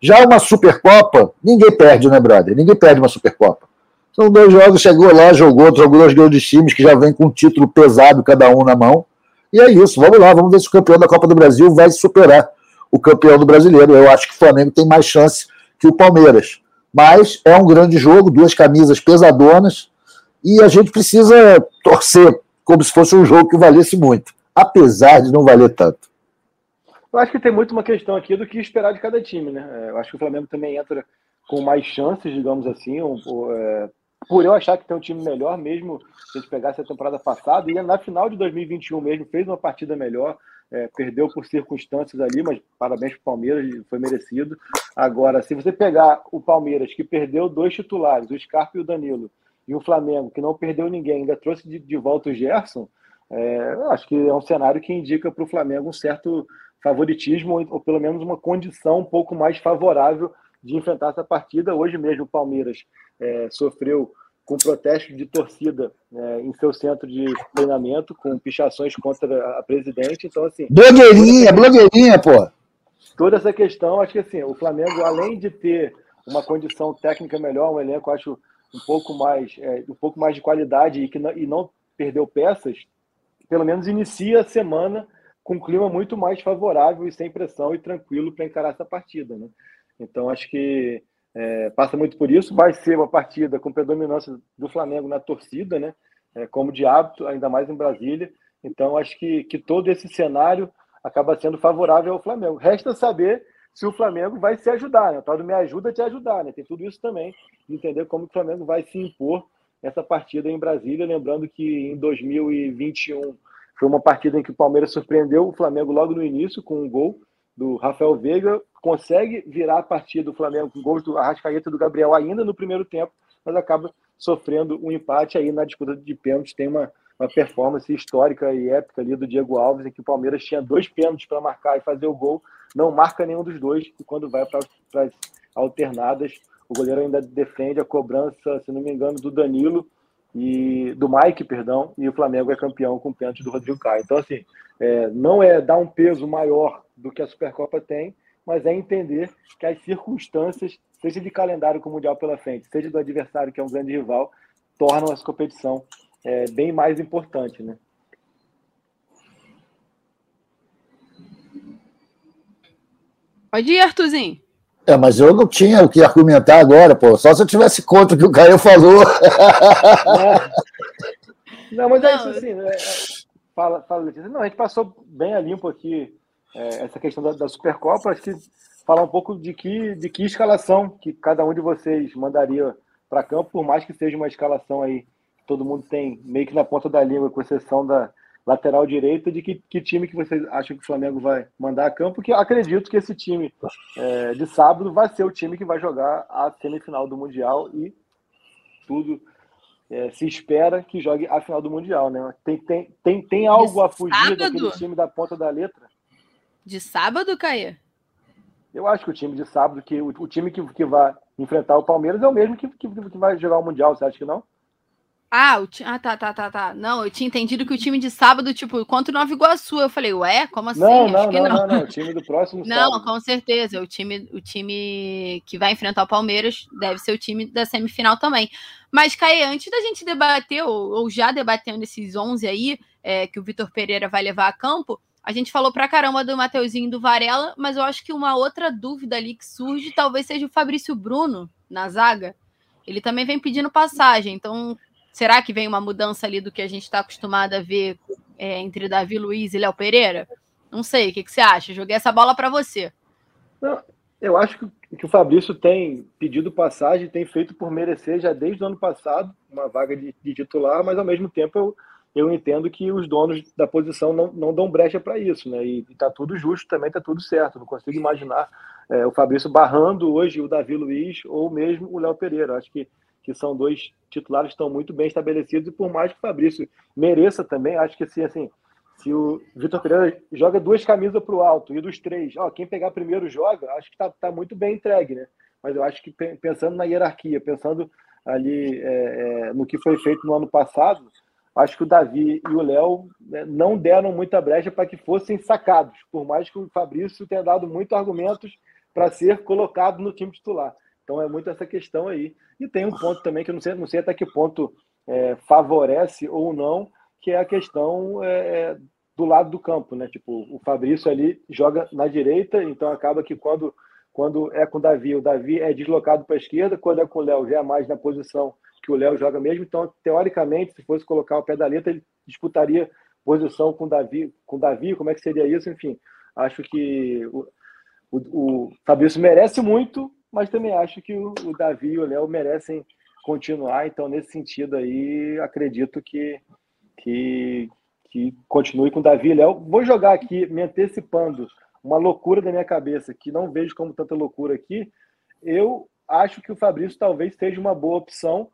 Já uma Supercopa, ninguém perde, né, brother? Ninguém perde uma Supercopa. São dois jogos, chegou lá, jogou, jogou dois grandes times que já vem com um título pesado cada um na mão. E é isso, vamos lá, vamos ver se o campeão da Copa do Brasil vai superar o campeão do brasileiro. Eu acho que o Flamengo tem mais chance que o Palmeiras. Mas é um grande jogo, duas camisas pesadonas, e a gente precisa torcer como se fosse um jogo que valesse muito apesar de não valer tanto. Eu acho que tem muito uma questão aqui do que esperar de cada time, né? É, eu acho que o Flamengo também entra com mais chances, digamos assim, é, por eu achar que tem um time melhor, mesmo se a gente pegasse a temporada passada, e na final de 2021 mesmo fez uma partida melhor, é, perdeu por circunstâncias ali, mas parabéns para o Palmeiras, foi merecido. Agora, se você pegar o Palmeiras, que perdeu dois titulares, o Scarpa e o Danilo, e o Flamengo, que não perdeu ninguém, ainda trouxe de, de volta o Gerson, é, acho que é um cenário que indica para o Flamengo um certo favoritismo, ou pelo menos uma condição um pouco mais favorável de enfrentar essa partida. Hoje mesmo o Palmeiras é, sofreu com protesto de torcida é, em seu centro de treinamento, com pichações contra a presidente. Então, assim. Blogueirinha, blogueirinha, pô! Toda essa questão, acho que assim, o Flamengo, além de ter uma condição técnica melhor, um elenco, acho um pouco mais, é, um pouco mais de qualidade e que não, e não perdeu peças, pelo menos inicia a semana com um clima muito mais favorável e sem pressão e tranquilo para encarar essa partida. Né? Então, acho que é, passa muito por isso. Vai ser uma partida com predominância do Flamengo na torcida, né? É, como de hábito, ainda mais em Brasília. Então, acho que, que todo esse cenário acaba sendo favorável ao Flamengo. Resta saber se o Flamengo vai se ajudar. Né? O me ajuda a te ajudar. Né? Tem tudo isso também, de entender como o Flamengo vai se impor essa partida em Brasília. Lembrando que em 2021 foi uma partida em que o Palmeiras surpreendeu o Flamengo logo no início com um gol do Rafael Veiga, consegue virar a partida do Flamengo com gols do Arrascaeta e do Gabriel ainda no primeiro tempo, mas acaba sofrendo um empate aí na disputa de pênaltis. Tem uma, uma performance histórica e épica ali do Diego Alves, em que o Palmeiras tinha dois pênaltis para marcar e fazer o gol, não marca nenhum dos dois, e quando vai para as alternadas, o goleiro ainda defende a cobrança, se não me engano, do Danilo e do Mike, perdão, e o Flamengo é campeão com o pênalti do Rodrigo Caio. Então, assim, é, não é dar um peso maior do que a Supercopa tem, mas é entender que as circunstâncias, seja de calendário com o Mundial pela frente, seja do adversário, que é um grande rival, tornam essa competição é, bem mais importante, né? Pode ir, Arthurzinho. É, mas eu não tinha o que argumentar agora, pô. Só se eu tivesse contra o que o Caio falou. Não, mas é isso assim. Né? Fala, fala, Letícia. Não, a gente passou bem a limpo aqui é, essa questão da, da Supercopa. Acho que falar um pouco de que, de que escalação que cada um de vocês mandaria para campo, por mais que seja uma escalação aí que todo mundo tem meio que na ponta da língua, com exceção da, lateral direita, de que, que time que vocês acham que o Flamengo vai mandar a campo, porque acredito que esse time é, de sábado vai ser o time que vai jogar a semifinal do Mundial e tudo é, se espera que jogue a final do Mundial, né? Tem, tem, tem, tem algo a fugir sábado? daquele time da ponta da letra? De sábado, Caia? Eu acho que o time de sábado, que o, o time que, que vai enfrentar o Palmeiras é o mesmo que, que, que vai jogar o Mundial, você acha que não? Ah, o ti... ah, tá, tá, tá, tá. Não, eu tinha entendido que o time de sábado, tipo, contra o Nova Iguaçu. Eu falei, ué, como assim? Não, não, não, não, não, o time do próximo Não, sábado. com certeza. O time, o time que vai enfrentar o Palmeiras deve ser o time da semifinal também. Mas, Caê, antes da gente debater, ou, ou já debatendo esses 11 aí, é, que o Vitor Pereira vai levar a campo, a gente falou pra caramba do Mateuzinho e do Varela, mas eu acho que uma outra dúvida ali que surge talvez seja o Fabrício Bruno na zaga. Ele também vem pedindo passagem, então Será que vem uma mudança ali do que a gente está acostumado a ver é, entre Davi Luiz e Léo Pereira? Não sei, o que, que você acha? Joguei essa bola para você. Não, eu acho que, o Fabrício tem pedido passagem, tem feito por merecer já desde o ano passado uma vaga de, de titular, mas ao mesmo tempo eu, eu entendo que os donos da posição não, não dão brecha para isso, né? E está tudo justo, também está tudo certo. Não consigo imaginar é, o Fabrício barrando hoje o Davi Luiz ou mesmo o Léo Pereira. Acho que que são dois titulares que estão muito bem estabelecidos, e por mais que o Fabrício mereça também, acho que assim, assim se o Vitor Pereira joga duas camisas para o alto e dos três, ó, quem pegar primeiro joga, acho que está tá muito bem entregue, né? Mas eu acho que pensando na hierarquia, pensando ali é, é, no que foi feito no ano passado, acho que o Davi e o Léo né, não deram muita brecha para que fossem sacados, por mais que o Fabrício tenha dado muitos argumentos para ser colocado no time titular. Então é muito essa questão aí. E tem um ponto também que eu não sei, não sei até que ponto é, favorece ou não, que é a questão é, é, do lado do campo, né? Tipo, o Fabrício ali joga na direita, então acaba que quando, quando é com o Davi, o Davi é deslocado para a esquerda, quando é com o Léo já é mais na posição que o Léo joga mesmo. Então, teoricamente, se fosse colocar o pé da letra, ele disputaria posição com Davi, com Davi, como é que seria isso? Enfim, acho que o, o, o Fabrício merece muito, mas também acho que o, o Davi e o Léo merecem continuar, então nesse sentido aí acredito que, que, que continue com Davi e Léo. Vou jogar aqui, me antecipando, uma loucura da minha cabeça, que não vejo como tanta loucura aqui. Eu acho que o Fabrício talvez seja uma boa opção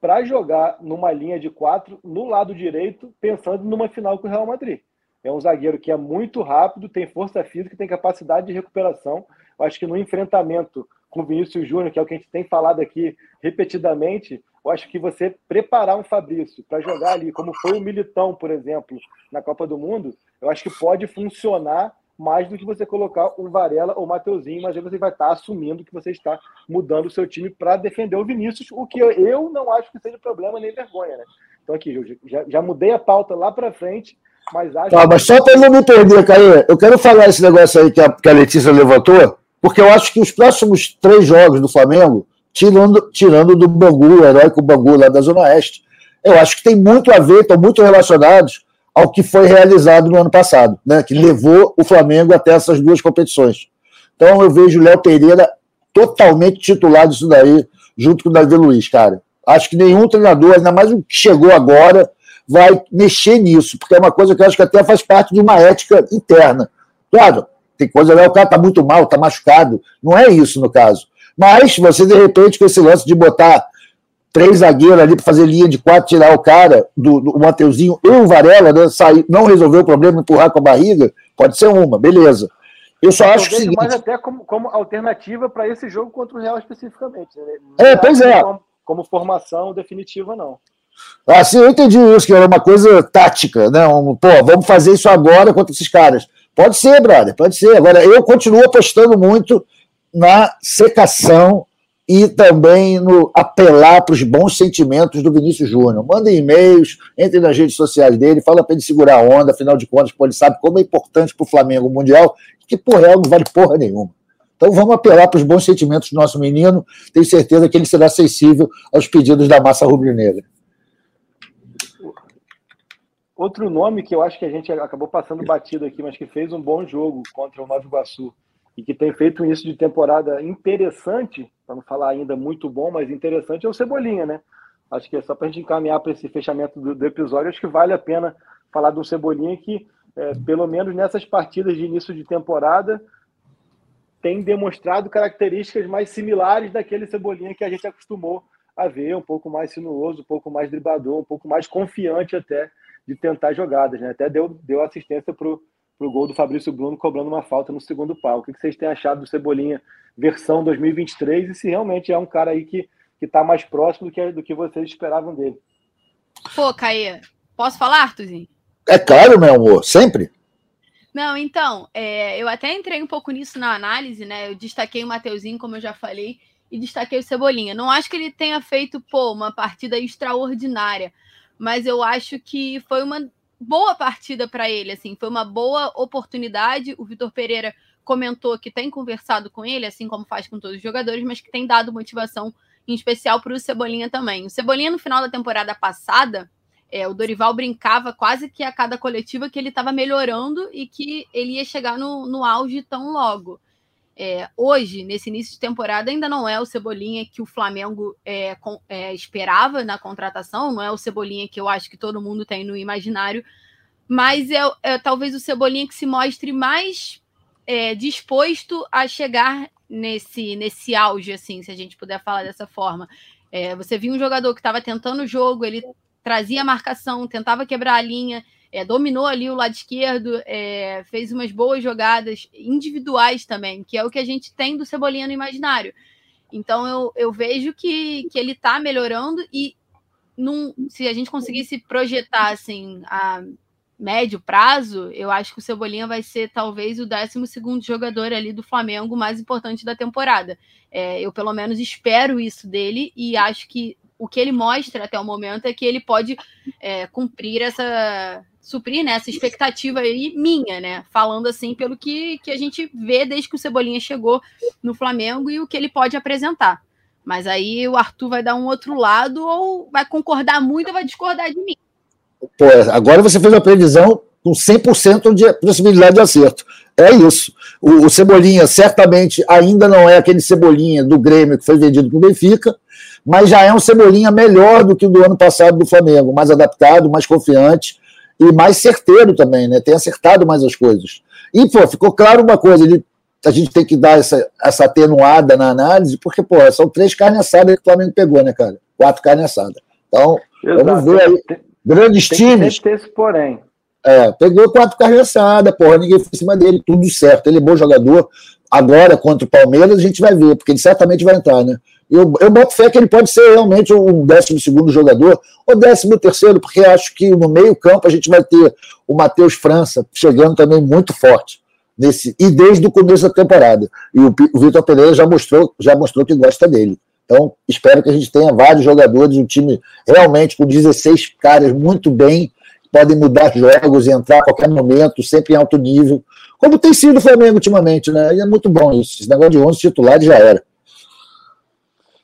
para jogar numa linha de quatro no lado direito, pensando numa final com o Real Madrid. É um zagueiro que é muito rápido, tem força física, tem capacidade de recuperação. Eu acho que no enfrentamento com o Vinícius Júnior, que é o que a gente tem falado aqui repetidamente, eu acho que você preparar um Fabrício para jogar ali, como foi o Militão, por exemplo, na Copa do Mundo, eu acho que pode funcionar mais do que você colocar o Varela ou o Mateuzinho, mas aí você vai estar assumindo que você está mudando o seu time para defender o Vinícius, o que eu não acho que seja problema nem vergonha, né? Então aqui, já, já mudei a pauta lá para frente, mas acho... Tá, mas só para não me perder, Caio, eu quero falar esse negócio aí que a, que a Letícia levantou, porque eu acho que os próximos três jogos do Flamengo, tirando, tirando do Bangu, o heróico Bangu lá da Zona Oeste, eu acho que tem muito a ver, estão muito relacionados ao que foi realizado no ano passado, né, que levou o Flamengo até essas duas competições. Então eu vejo o Léo Pereira totalmente titular disso daí, junto com o Davi Luiz, cara. Acho que nenhum treinador, ainda mais o que chegou agora, vai mexer nisso, porque é uma coisa que eu acho que até faz parte de uma ética interna. Claro, tem coisa lá, o cara tá muito mal, tá machucado. Não é isso no caso. Mas você, de repente, com esse lance de botar três zagueiros ali para fazer linha de quatro, tirar o cara, do, do Mateuzinho e o Varela, né, sair, não resolver o problema, empurrar com a barriga, pode ser uma, beleza. Eu só acho que. Seguinte... mais até como, como alternativa para esse jogo contra o Real especificamente. Né? é, pois é. Como, como, formação definitiva, não. Assim, eu entendi isso, que era uma coisa tática, né? Um, pô, vamos fazer isso agora contra esses caras. Pode ser, brother, pode ser. Agora, eu continuo apostando muito na secação e também no apelar para os bons sentimentos do Vinícius Júnior. Mandem e-mails, entre nas redes sociais dele, fala para ele segurar a onda, afinal de contas, ele sabe como é importante para o Flamengo o Mundial, que por real não vale porra nenhuma. Então vamos apelar para os bons sentimentos do nosso menino, tenho certeza que ele será sensível aos pedidos da massa rubro-negra. Outro nome que eu acho que a gente acabou passando batido aqui, mas que fez um bom jogo contra o Nova Iguaçu e que tem feito um início de temporada interessante, para não falar ainda muito bom, mas interessante, é o Cebolinha, né? Acho que é só para a gente encaminhar para esse fechamento do, do, episódio, acho que vale a pena falar do Cebolinha que, é, pelo menos nessas partidas de início de temporada, tem demonstrado características mais similares daquele Cebolinha que a gente acostumou a ver, um pouco mais sinuoso, um pouco mais driblador, um pouco mais confiante até de tentar jogadas, né? Até deu, deu assistência para o gol do Fabrício Bruno cobrando uma falta no segundo pau. O que vocês têm achado do Cebolinha versão 2023 e se realmente é um cara aí que está mais próximo do que, do que vocês esperavam dele? Pô, Caê, posso falar, Arthurzinho? É claro, meu amor, sempre. Não, então, é, eu até entrei um pouco nisso na análise, né? Eu destaquei o Mateuzinho, como eu já falei, e destaquei o Cebolinha. Não acho que ele tenha feito, pô, uma partida extraordinária, mas eu acho que foi uma boa partida para ele, assim, foi uma boa oportunidade. O Vitor Pereira comentou que tem conversado com ele, assim como faz com todos os jogadores, mas que tem dado motivação em especial para o Cebolinha também. O Cebolinha, no final da temporada passada, é, o Dorival brincava quase que a cada coletiva que ele estava melhorando e que ele ia chegar no, no auge tão logo. É, hoje, nesse início de temporada, ainda não é o Cebolinha que o Flamengo é, com, é, esperava na contratação, não é o Cebolinha que eu acho que todo mundo tem no imaginário, mas é, é talvez o Cebolinha que se mostre mais é, disposto a chegar nesse, nesse auge, assim, se a gente puder falar dessa forma. É, você viu um jogador que estava tentando o jogo, ele trazia a marcação, tentava quebrar a linha, é, dominou ali o lado esquerdo, é, fez umas boas jogadas individuais também, que é o que a gente tem do Cebolinha no imaginário. Então eu, eu vejo que, que ele está melhorando e num, se a gente conseguisse projetar assim a médio prazo, eu acho que o Cebolinha vai ser talvez o 12 jogador ali do Flamengo mais importante da temporada. É, eu pelo menos espero isso dele e acho que o que ele mostra até o momento é que ele pode é, cumprir essa, suprir né, essa expectativa aí minha, né? Falando assim pelo que, que a gente vê desde que o Cebolinha chegou no Flamengo e o que ele pode apresentar. Mas aí o Arthur vai dar um outro lado ou vai concordar muito ou vai discordar de mim. Pô, agora você fez uma previsão com 100% de possibilidade de acerto. É isso. O, o, Cebolinha certamente ainda não é aquele Cebolinha do Grêmio que foi vendido para o Benfica, mas já é um Cebolinha melhor do que o do ano passado do Flamengo, mais adaptado, mais confiante e mais certeiro também, né? Tem acertado mais as coisas. E, pô, ficou claro uma coisa, ele, a gente tem que dar essa, essa atenuada na análise, porque, pô, são três carnes assadas que o Flamengo pegou, né, cara? Quatro carnes assadas. Então, Exato. vamos ver aí. Grandes tem times. Ter esse porém. É, pegou quatro carnes assadas, porra, ninguém foi em cima dele, tudo certo. Ele é bom jogador. Agora, contra o Palmeiras, a gente vai ver, porque ele certamente vai entrar, né? Eu, eu boto fé que ele pode ser realmente um 12 jogador, ou 13, porque acho que no meio-campo a gente vai ter o Matheus França chegando também muito forte. Nesse, e desde o começo da temporada. E o, o Vitor Pereira já mostrou, já mostrou que gosta dele. Então, espero que a gente tenha vários jogadores, um time realmente com 16 caras muito bem, podem mudar jogos e entrar a qualquer momento, sempre em alto nível, como tem sido o Flamengo ultimamente, né? E é muito bom isso. Esse negócio de 11 titulares já era.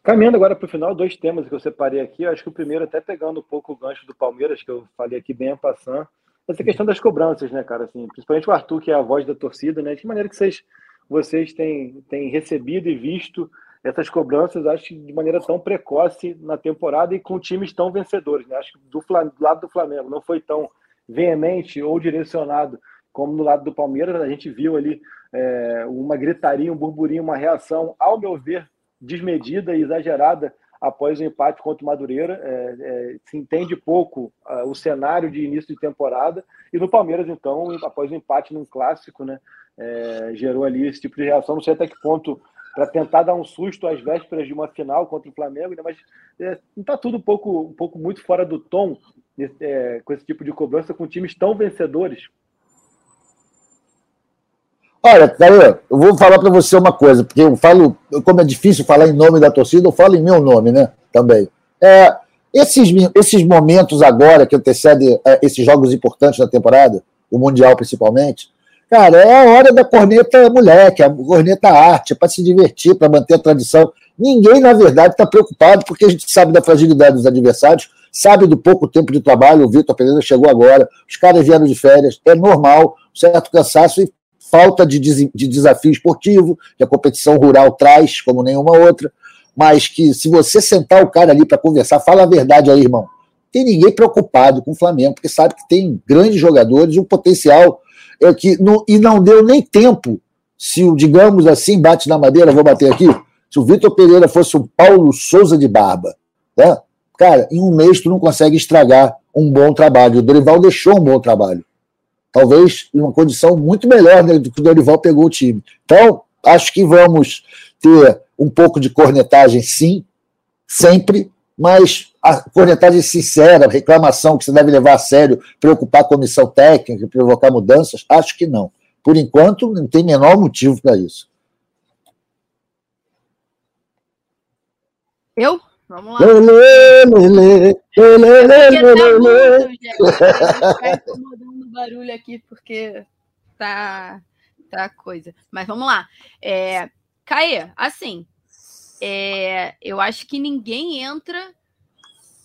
Caminhando agora para o final, dois temas que eu separei aqui. Eu acho que o primeiro, até pegando um pouco o gancho do Palmeiras, que eu falei aqui bem a passando, essa questão das cobranças, né, cara? Assim, principalmente o Arthur, que é a voz da torcida, né? De que maneira que vocês, vocês têm, têm recebido e visto essas cobranças, acho que de maneira tão precoce na temporada e com times tão vencedores, né? Acho que do, do lado do Flamengo não foi tão veemente ou direcionado como no lado do Palmeiras. A gente viu ali é, uma gritaria, um burburinho, uma reação, ao meu ver, desmedida e exagerada após o empate contra o Madureira. É, é, se entende pouco uh, o cenário de início de temporada. E no Palmeiras, então, após o empate num clássico, né, é, gerou ali esse tipo de reação. Não sei até que ponto para tentar dar um susto às vésperas de uma final contra o Flamengo, né, mas é, está tudo um pouco, um pouco muito fora do tom é, com esse tipo de cobrança com times tão vencedores. Olha, cara, eu vou falar para você uma coisa, porque eu falo, como é difícil falar em nome da torcida, eu falo em meu nome, né? Também. É, esses, esses momentos agora que antecedem é, esses jogos importantes da temporada, o Mundial principalmente, cara, é a hora da corneta moleque, a corneta arte, para se divertir, para manter a tradição. Ninguém, na verdade, está preocupado, porque a gente sabe da fragilidade dos adversários, sabe do pouco tempo de trabalho, o Vitor Pereira chegou agora, os caras vieram de férias, é normal, certo cansaço, e falta de, de desafio esportivo, que a competição rural traz, como nenhuma outra, mas que se você sentar o cara ali para conversar, fala a verdade aí, irmão. Tem ninguém preocupado com o Flamengo, porque sabe que tem grandes jogadores, um potencial é que não, e não deu nem tempo. Se o, digamos assim, bate na madeira, vou bater aqui. Se o Vitor Pereira fosse o Paulo Souza de Barba, né? cara, em um mês tu não consegue estragar um bom trabalho. O Dorival deixou um bom trabalho talvez em uma condição muito melhor né, do que o Dorival pegou o time. Então, acho que vamos ter um pouco de cornetagem, sim, sempre, mas a cornetagem sincera, reclamação que você deve levar a sério, preocupar a comissão técnica, provocar mudanças, acho que não. Por enquanto, não tem menor motivo para isso. Eu? Vamos lá. Lê, lê, lê, lê, lê, lê, lê, incomodando barulho aqui porque tá, tá coisa. Mas vamos lá. É, Caê, assim, é, eu acho que ninguém entra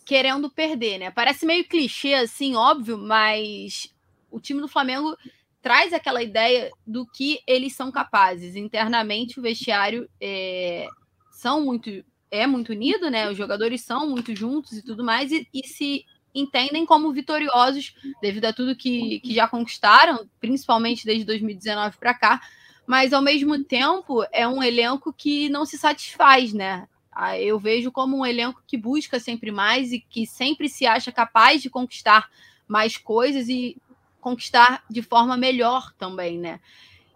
querendo perder, né? Parece meio clichê, assim, óbvio, mas o time do Flamengo traz aquela ideia do que eles são capazes. Internamente, o vestiário é, são muito é muito unido, né? Os jogadores são muito juntos e tudo mais, e, e se entendem como vitoriosos devido a tudo que, que já conquistaram, principalmente desde 2019 para cá. Mas ao mesmo tempo é um elenco que não se satisfaz, né? Ah, eu vejo como um elenco que busca sempre mais e que sempre se acha capaz de conquistar mais coisas e conquistar de forma melhor também, né?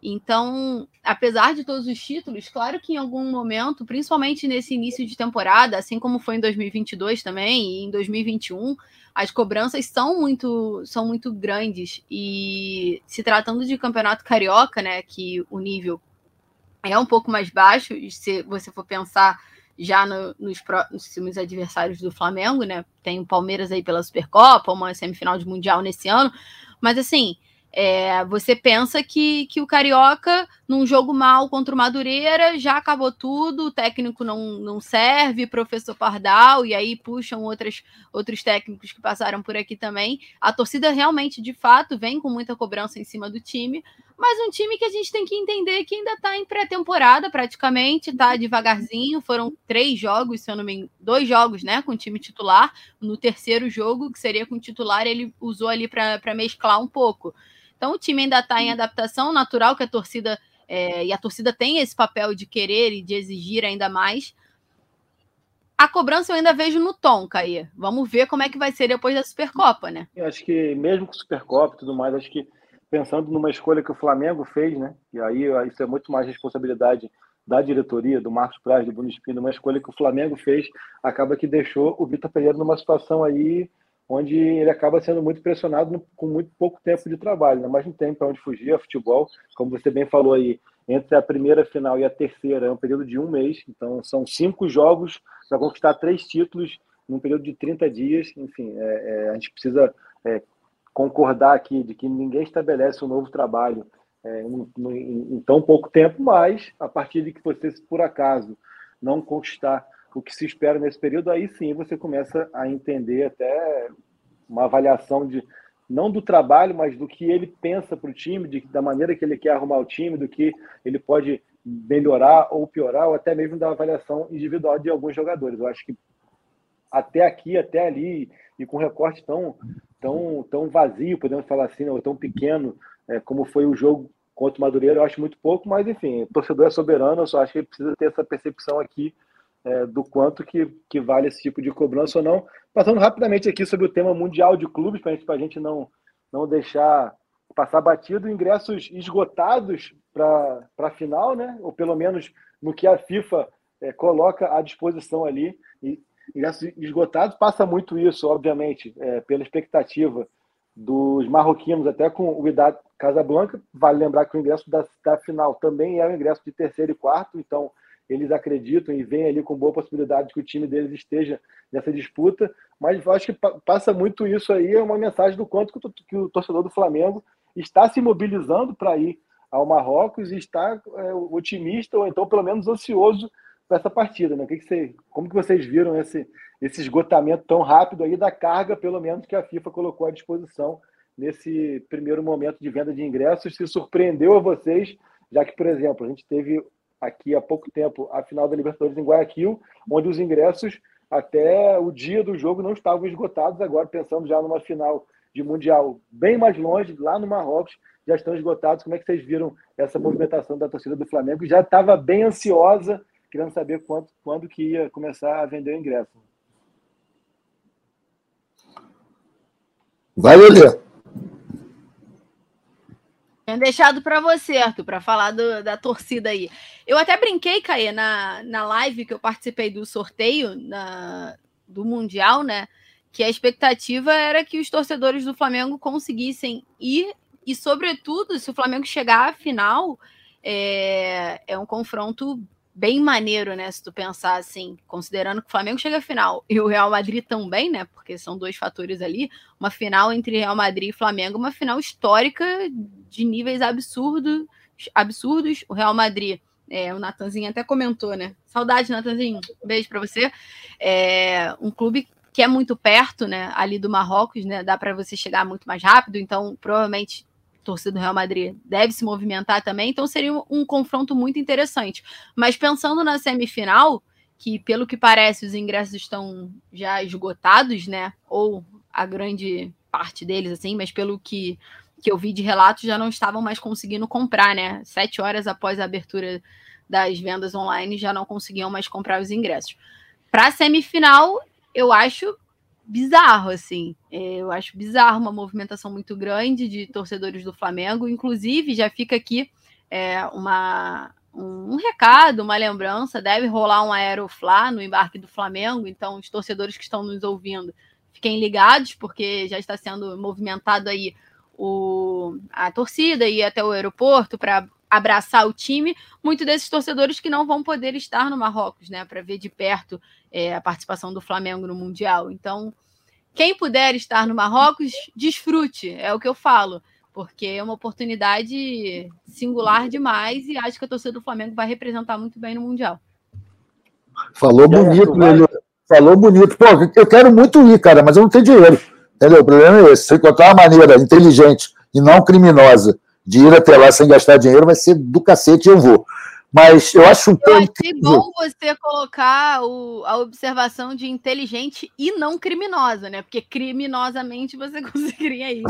Então, apesar de todos os títulos, claro que em algum momento, principalmente nesse início de temporada, assim como foi em 2022 também e em 2021, as cobranças são muito são muito grandes e se tratando de campeonato carioca, né, que o nível é um pouco mais baixo, se você for pensar já no, nos próximos adversários do Flamengo, né? Tem o Palmeiras aí pela Supercopa, uma semifinal de Mundial nesse ano, mas assim, é, você pensa que, que o Carioca, num jogo mal contra o Madureira, já acabou tudo, o técnico não, não serve, professor Pardal, e aí puxam outras, outros técnicos que passaram por aqui também. A torcida realmente, de fato, vem com muita cobrança em cima do time, mas um time que a gente tem que entender que ainda está em pré-temporada praticamente, está devagarzinho. Foram três jogos, se eu não me engano, dois jogos, né, com o time titular. No terceiro jogo, que seria com o titular, ele usou ali para mesclar um pouco. Então o time ainda está em adaptação, natural que a torcida é, e a torcida tem esse papel de querer e de exigir ainda mais. A cobrança eu ainda vejo no tom, Caí. Vamos ver como é que vai ser depois da Supercopa, né? Eu acho que mesmo com Supercopa e tudo mais, acho que pensando numa escolha que o Flamengo fez, né? E aí isso é muito mais responsabilidade da diretoria, do Marcos Braz, do Bruno Espino, uma escolha que o Flamengo fez, acaba que deixou o Vitor Pereira numa situação aí onde ele acaba sendo muito pressionado com muito pouco tempo de trabalho, né? mas não tem para onde fugir, é futebol, como você bem falou aí, entre a primeira final e a terceira é um período de um mês, então são cinco jogos para conquistar três títulos num período de 30 dias, enfim, é, é, a gente precisa é, concordar aqui de que ninguém estabelece um novo trabalho é, em, em, em tão pouco tempo, mas a partir de que você, por acaso, não conquistar o que se espera nesse período, aí sim você começa a entender até uma avaliação de não do trabalho, mas do que ele pensa para o time, de, da maneira que ele quer arrumar o time, do que ele pode melhorar ou piorar, ou até mesmo da avaliação individual de alguns jogadores. Eu acho que até aqui, até ali, e com recorte tão, tão, tão vazio, podemos falar assim, ou tão pequeno, é, como foi o jogo contra o Madureira, eu acho muito pouco, mas enfim, o torcedor é soberano, eu só acho que ele precisa ter essa percepção aqui é, do quanto que, que vale esse tipo de cobrança ou não. Passando rapidamente aqui sobre o tema mundial de clubes, para a gente não, não deixar passar batido, ingressos esgotados para a final, né? ou pelo menos no que a FIFA é, coloca à disposição ali. E ingressos esgotados passa muito isso, obviamente, é, pela expectativa dos marroquinos, até com o Idade Casablanca. Vale lembrar que o ingresso da, da final também é o ingresso de terceiro e quarto, então eles acreditam e veem ali com boa possibilidade que o time deles esteja nessa disputa, mas acho que passa muito isso aí, é uma mensagem do quanto que o torcedor do Flamengo está se mobilizando para ir ao Marrocos e está é, otimista ou então pelo menos ansioso para essa partida, né? Que, que você, como que vocês viram esse, esse esgotamento tão rápido aí da carga, pelo menos que a FIFA colocou à disposição nesse primeiro momento de venda de ingressos? Se surpreendeu a vocês, já que, por exemplo, a gente teve aqui há pouco tempo a final da Libertadores em Guayaquil, onde os ingressos até o dia do jogo não estavam esgotados. Agora, pensando já numa final de Mundial bem mais longe, lá no Marrocos, já estão esgotados. Como é que vocês viram essa movimentação da torcida do Flamengo? Já estava bem ansiosa, querendo saber quanto, quando que ia começar a vender o ingresso. Vai, Lelê. Tinha deixado para você, Arthur, para falar do, da torcida aí. Eu até brinquei, Caê, na, na live que eu participei do sorteio na, do Mundial, né? Que a expectativa era que os torcedores do Flamengo conseguissem ir, e, sobretudo, se o Flamengo chegar à final, é, é um confronto bem maneiro, né? Se tu pensar assim, considerando que o Flamengo chega à final e o Real Madrid também, né? Porque são dois fatores ali. Uma final entre Real Madrid e Flamengo, uma final histórica de níveis absurdos. absurdos. O Real Madrid, é, o Natanzinho até comentou, né? Saudade, Natanzinho. Beijo para você. É um clube que é muito perto, né? Ali do Marrocos, né? Dá para você chegar muito mais rápido. Então, provavelmente torcida do Real Madrid deve se movimentar também, então seria um, um confronto muito interessante. Mas pensando na semifinal, que pelo que parece os ingressos estão já esgotados, né? Ou a grande parte deles, assim, mas pelo que, que eu vi de relatos, já não estavam mais conseguindo comprar, né? Sete horas após a abertura das vendas online, já não conseguiam mais comprar os ingressos. Para a semifinal, eu acho bizarro, assim. É, eu acho bizarro uma movimentação muito grande de torcedores do Flamengo. Inclusive, já fica aqui é, uma, um, recado, uma lembrança. Deve rolar um Aeroflá no embarque do Flamengo. Então, os torcedores que estão nos ouvindo, fiquem ligados, porque já está sendo movimentado aí o, a torcida e até o aeroporto para abraçar o time, muitos desses torcedores que não vão poder estar no Marrocos, né, para ver de perto é, a participação do Flamengo no Mundial. Então, quem puder estar no Marrocos, desfrute, é o que eu falo, porque é uma oportunidade singular demais e acho que a torcida do Flamengo vai representar muito bem no Mundial. Falou bonito, meu. Falou bonito. Pô, eu quero muito ir, cara, mas eu não tenho dinheiro. Entendeu? O problema é esse. Se encontrar uma maneira inteligente e não criminosa de ir até lá sem gastar dinheiro vai ser do cacete eu vou. Mas eu acho um eu achei bom você colocar o, a observação de inteligente e não criminosa, né? Porque criminosamente você conseguiria ir.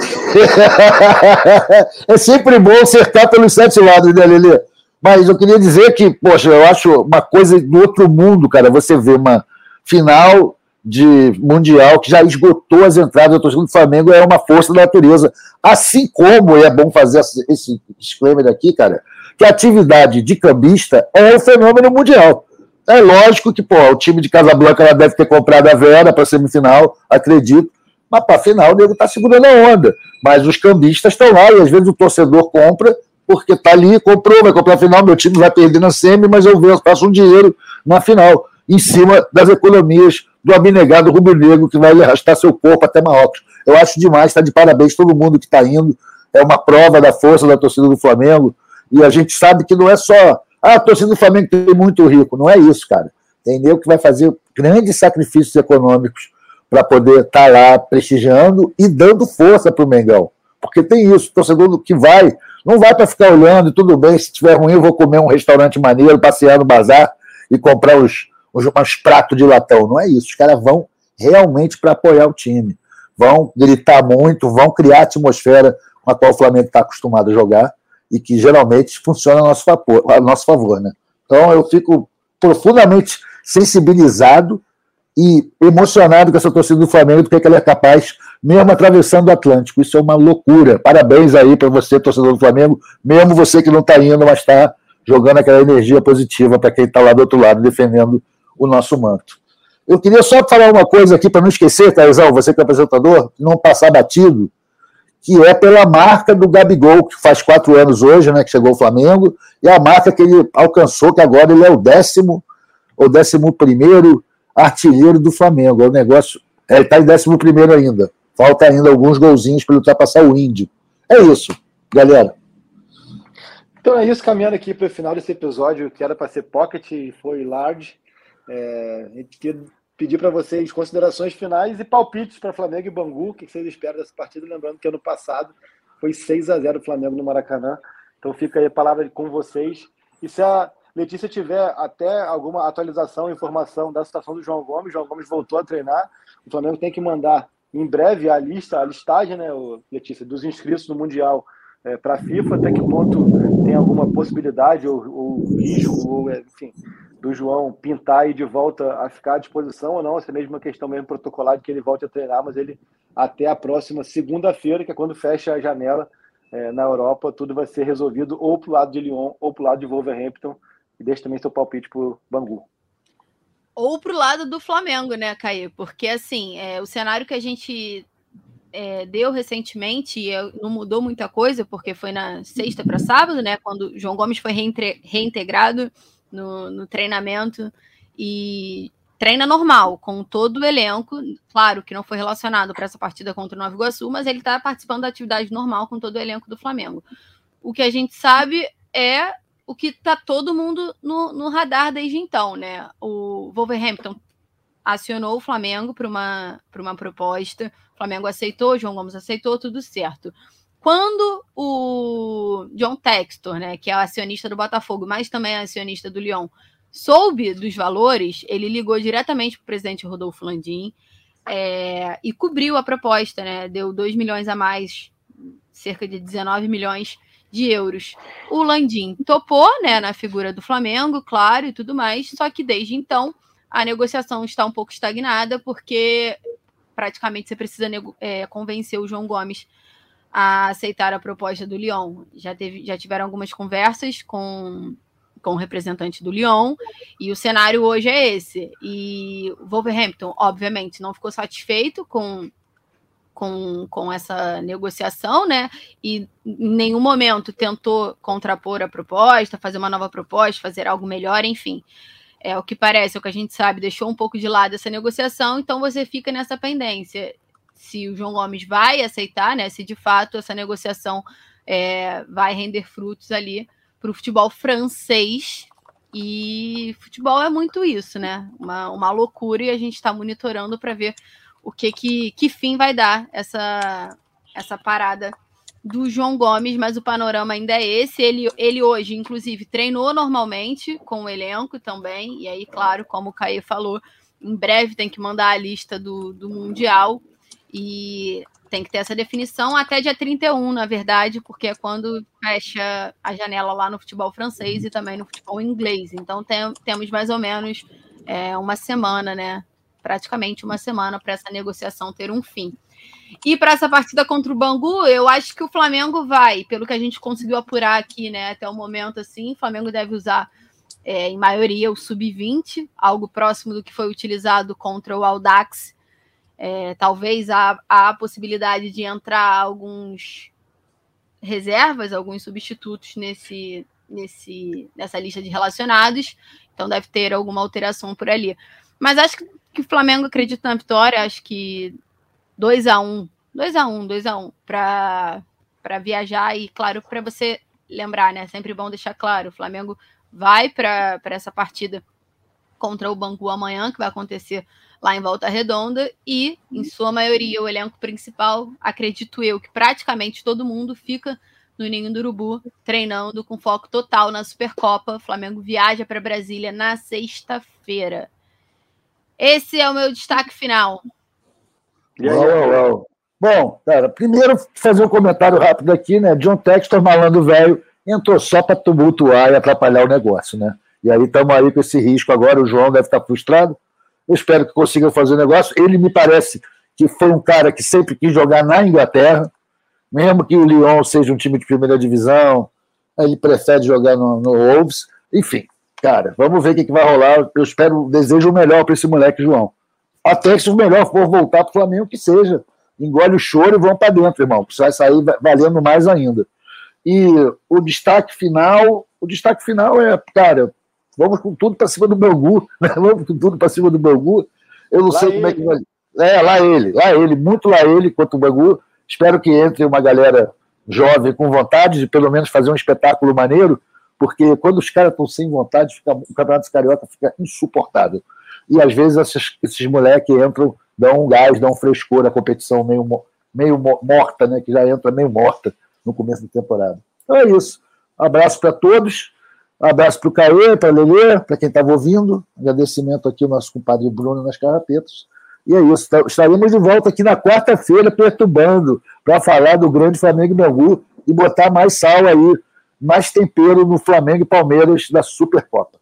é sempre bom acertar pelos sete lados, né, Lelê? Mas eu queria dizer que, poxa, eu acho uma coisa do outro mundo, cara. Você vê uma final de Mundial que já esgotou as entradas da torcida do Flamengo, é uma força da natureza. Assim como, e é bom fazer esse disclaimer aqui, cara, que a atividade de cambista é um fenômeno mundial. É lógico que pô, o time de Casablanca ela deve ter comprado a Vera para a semifinal, acredito, mas para a final o nego está segurando a onda. Mas os cambistas estão lá e às vezes o torcedor compra porque está ali, comprou, vai comprar a final, meu time vai perder na semi, mas eu faço um dinheiro na final, em cima das economias do abnegado rubro-negro que vai arrastar seu corpo até Marrocos. Eu acho demais, está de parabéns todo mundo que está indo. É uma prova da força da torcida do Flamengo. E a gente sabe que não é só. Ah, a torcida do Flamengo tem muito rico. Não é isso, cara. Tem nego que vai fazer grandes sacrifícios econômicos para poder estar tá lá prestigiando e dando força para o Mengão. Porque tem isso, torcedor que vai, não vai para ficar olhando, tudo bem, se estiver ruim, eu vou comer um restaurante maneiro, passear no bazar e comprar os, uns pratos de latão. Não é isso. Os caras vão realmente para apoiar o time. Vão gritar muito, vão criar a atmosfera com a qual o Flamengo está acostumado a jogar e que geralmente funciona a nosso favor, a nosso favor né? Então eu fico profundamente sensibilizado e emocionado com essa torcida do Flamengo do que, é que ela é capaz, mesmo atravessando o Atlântico. Isso é uma loucura. Parabéns aí para você, torcedor do Flamengo, mesmo você que não está indo, mas está jogando aquela energia positiva para quem está lá do outro lado, defendendo o nosso manto. Eu queria só falar uma coisa aqui para não esquecer, Caizão, você que é apresentador, não passar batido, que é pela marca do Gabigol, que faz quatro anos hoje, né, que chegou ao Flamengo, e a marca que ele alcançou, que agora ele é o décimo ou décimo primeiro artilheiro do Flamengo. É um negócio. É, ele está em décimo primeiro ainda. Falta ainda alguns golzinhos para ele ultrapassar o Índio. É isso, galera. Então é isso, caminhando aqui para o final desse episódio, que era para ser pocket e foi large. É, a gente queria pedir para vocês considerações finais e palpites para Flamengo e Bangu. O que vocês esperam dessa partida? Lembrando que ano passado foi 6 a 0 o Flamengo no Maracanã. Então fica aí a palavra com vocês. E se a Letícia tiver até alguma atualização, informação da situação do João Gomes, João Gomes voltou a treinar. O Flamengo tem que mandar em breve a lista, a listagem, né, Letícia, dos inscritos no Mundial é, para a FIFA, até que ponto tem alguma possibilidade ou, ou risco, ou, é, enfim, do João pintar e de volta a ficar à disposição ou não, essa mesma questão mesmo protocolar de que ele volte a treinar, mas ele até a próxima segunda-feira, que é quando fecha a janela é, na Europa, tudo vai ser resolvido ou para o lado de Lyon ou para o lado de Wolverhampton. E deixa também seu palpite para o Bangu. Ou para o lado do Flamengo, né, Caio? Porque assim, é, o cenário que a gente é, deu recentemente não mudou muita coisa, porque foi na sexta para sábado, né? Quando João Gomes foi reintegrado no, no treinamento e treina normal, com todo o elenco. Claro que não foi relacionado para essa partida contra o Nova Iguaçu, mas ele está participando da atividade normal com todo o elenco do Flamengo. O que a gente sabe é o que está todo mundo no, no, radar desde então, né? O Wolverhampton acionou o Flamengo para uma, uma proposta, o Flamengo aceitou, João Gomes aceitou, tudo certo. Quando o John Textor, né, que é acionista do Botafogo, mas também é acionista do Lyon, soube dos valores, ele ligou diretamente para o presidente Rodolfo Landim é, e cobriu a proposta, né? Deu 2 milhões a mais, cerca de 19 milhões de euros. O Landim topou, né, na figura do Flamengo, claro, e tudo mais, só que desde então a negociação está um pouco estagnada, porque praticamente você precisa é, convencer o João Gomes a aceitar a proposta do Lyon. Já, teve, já tiveram algumas conversas com, com o representante do Lyon, e o cenário hoje é esse. E Wolverhampton, obviamente, não ficou satisfeito com, com, com essa negociação, né? E em nenhum momento tentou contrapor a proposta, fazer uma nova proposta, fazer algo melhor, enfim. É o que parece, é o que a gente sabe, deixou um pouco de lado essa negociação, então você fica nessa pendência se o João Gomes vai aceitar, né? Se de fato essa negociação é, vai render frutos ali para o futebol francês. E futebol é muito isso, né? Uma, uma loucura e a gente está monitorando para ver o que, que que fim vai dar essa essa parada do João Gomes, mas o panorama ainda é esse. Ele, ele hoje, inclusive, treinou normalmente com o elenco também. E aí, claro, como o Caê falou, em breve tem que mandar a lista do, do Mundial. E tem que ter essa definição até dia 31, na verdade, porque é quando fecha a janela lá no futebol francês e também no futebol inglês. Então tem, temos mais ou menos é, uma semana, né? Praticamente uma semana para essa negociação ter um fim. E para essa partida contra o Bangu, eu acho que o Flamengo vai, pelo que a gente conseguiu apurar aqui, né, até o momento, assim, o Flamengo deve usar, é, em maioria, o sub-20, algo próximo do que foi utilizado contra o Aldax é, talvez há, há a possibilidade de entrar alguns reservas, alguns substitutos nesse, nesse, nessa lista de relacionados. Então deve ter alguma alteração por ali. Mas acho que, que o Flamengo acredita na vitória. Acho que 2 a 1 2 a 1 2 a 1 para viajar. E claro, para você lembrar, né? Sempre bom deixar claro: o Flamengo vai para essa partida contra o Bangu amanhã, que vai acontecer lá em Volta Redonda, e, em sua maioria, o elenco principal, acredito eu, que praticamente todo mundo fica no Ninho do Urubu, treinando com foco total na Supercopa. O Flamengo viaja para Brasília na sexta-feira. Esse é o meu destaque final. Uau, Bom, cara, primeiro fazer um comentário rápido aqui, né? John Textor, malandro velho, entrou só para tumultuar e atrapalhar o negócio, né? E aí estamos aí com esse risco agora. O João deve estar frustrado. Eu espero que consiga fazer o negócio. Ele me parece que foi um cara que sempre quis jogar na Inglaterra, mesmo que o Lyon seja um time de primeira divisão, ele prefere jogar no, no Wolves. Enfim, cara, vamos ver o que, que vai rolar. Eu espero, desejo o melhor para esse moleque, João. Até que se o melhor for voltar para o Flamengo, que seja. Engole o choro e vão para dentro, irmão. Você vai sair valendo mais ainda. E o destaque final, o destaque final é, cara, vamos com tudo para cima do Bangu, né? vamos com tudo para cima do Bangu. Eu não lá sei ele. como é que vai. É, lá ele, lá ele, muito lá ele quanto o Bangu. Espero que entre uma galera jovem com vontade de pelo menos fazer um espetáculo maneiro, porque quando os caras estão sem vontade, fica, o Campeonato Carioca fica insuportável. E às vezes esses, esses moleques entram, dão um gás, dão um frescor à competição meio, meio morta, né? Que já entra meio morta no começo da temporada. Então é isso. Abraço para todos. Abraço para o Caê, para a Lelê, para quem estava ouvindo. Agradecimento aqui ao nosso compadre Bruno nas carrapetas. E é isso. Estaremos de volta aqui na quarta-feira, perturbando, para falar do grande Flamengo e Bangu e botar mais sal aí, mais tempero no Flamengo e Palmeiras da Supercopa.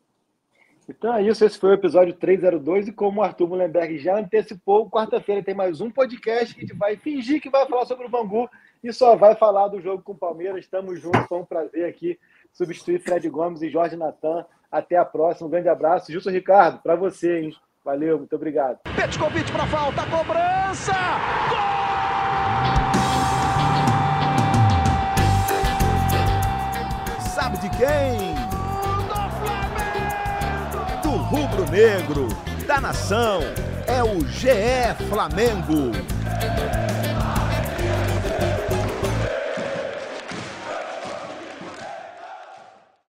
Então é isso, esse foi o episódio 302 e como o Arthur Mullenberg já antecipou, quarta-feira tem mais um podcast que a gente vai fingir que vai falar sobre o Bangu e só vai falar do jogo com o Palmeiras. Estamos juntos, foi um prazer aqui substituir Fred Gomes e Jorge Natan. Até a próxima, um grande abraço. Justo Ricardo, para você, hein? Valeu, muito obrigado. Petkovic para falta, cobrança! Gol! Sabe de quem? rubro-negro, da nação, é o GE Flamengo.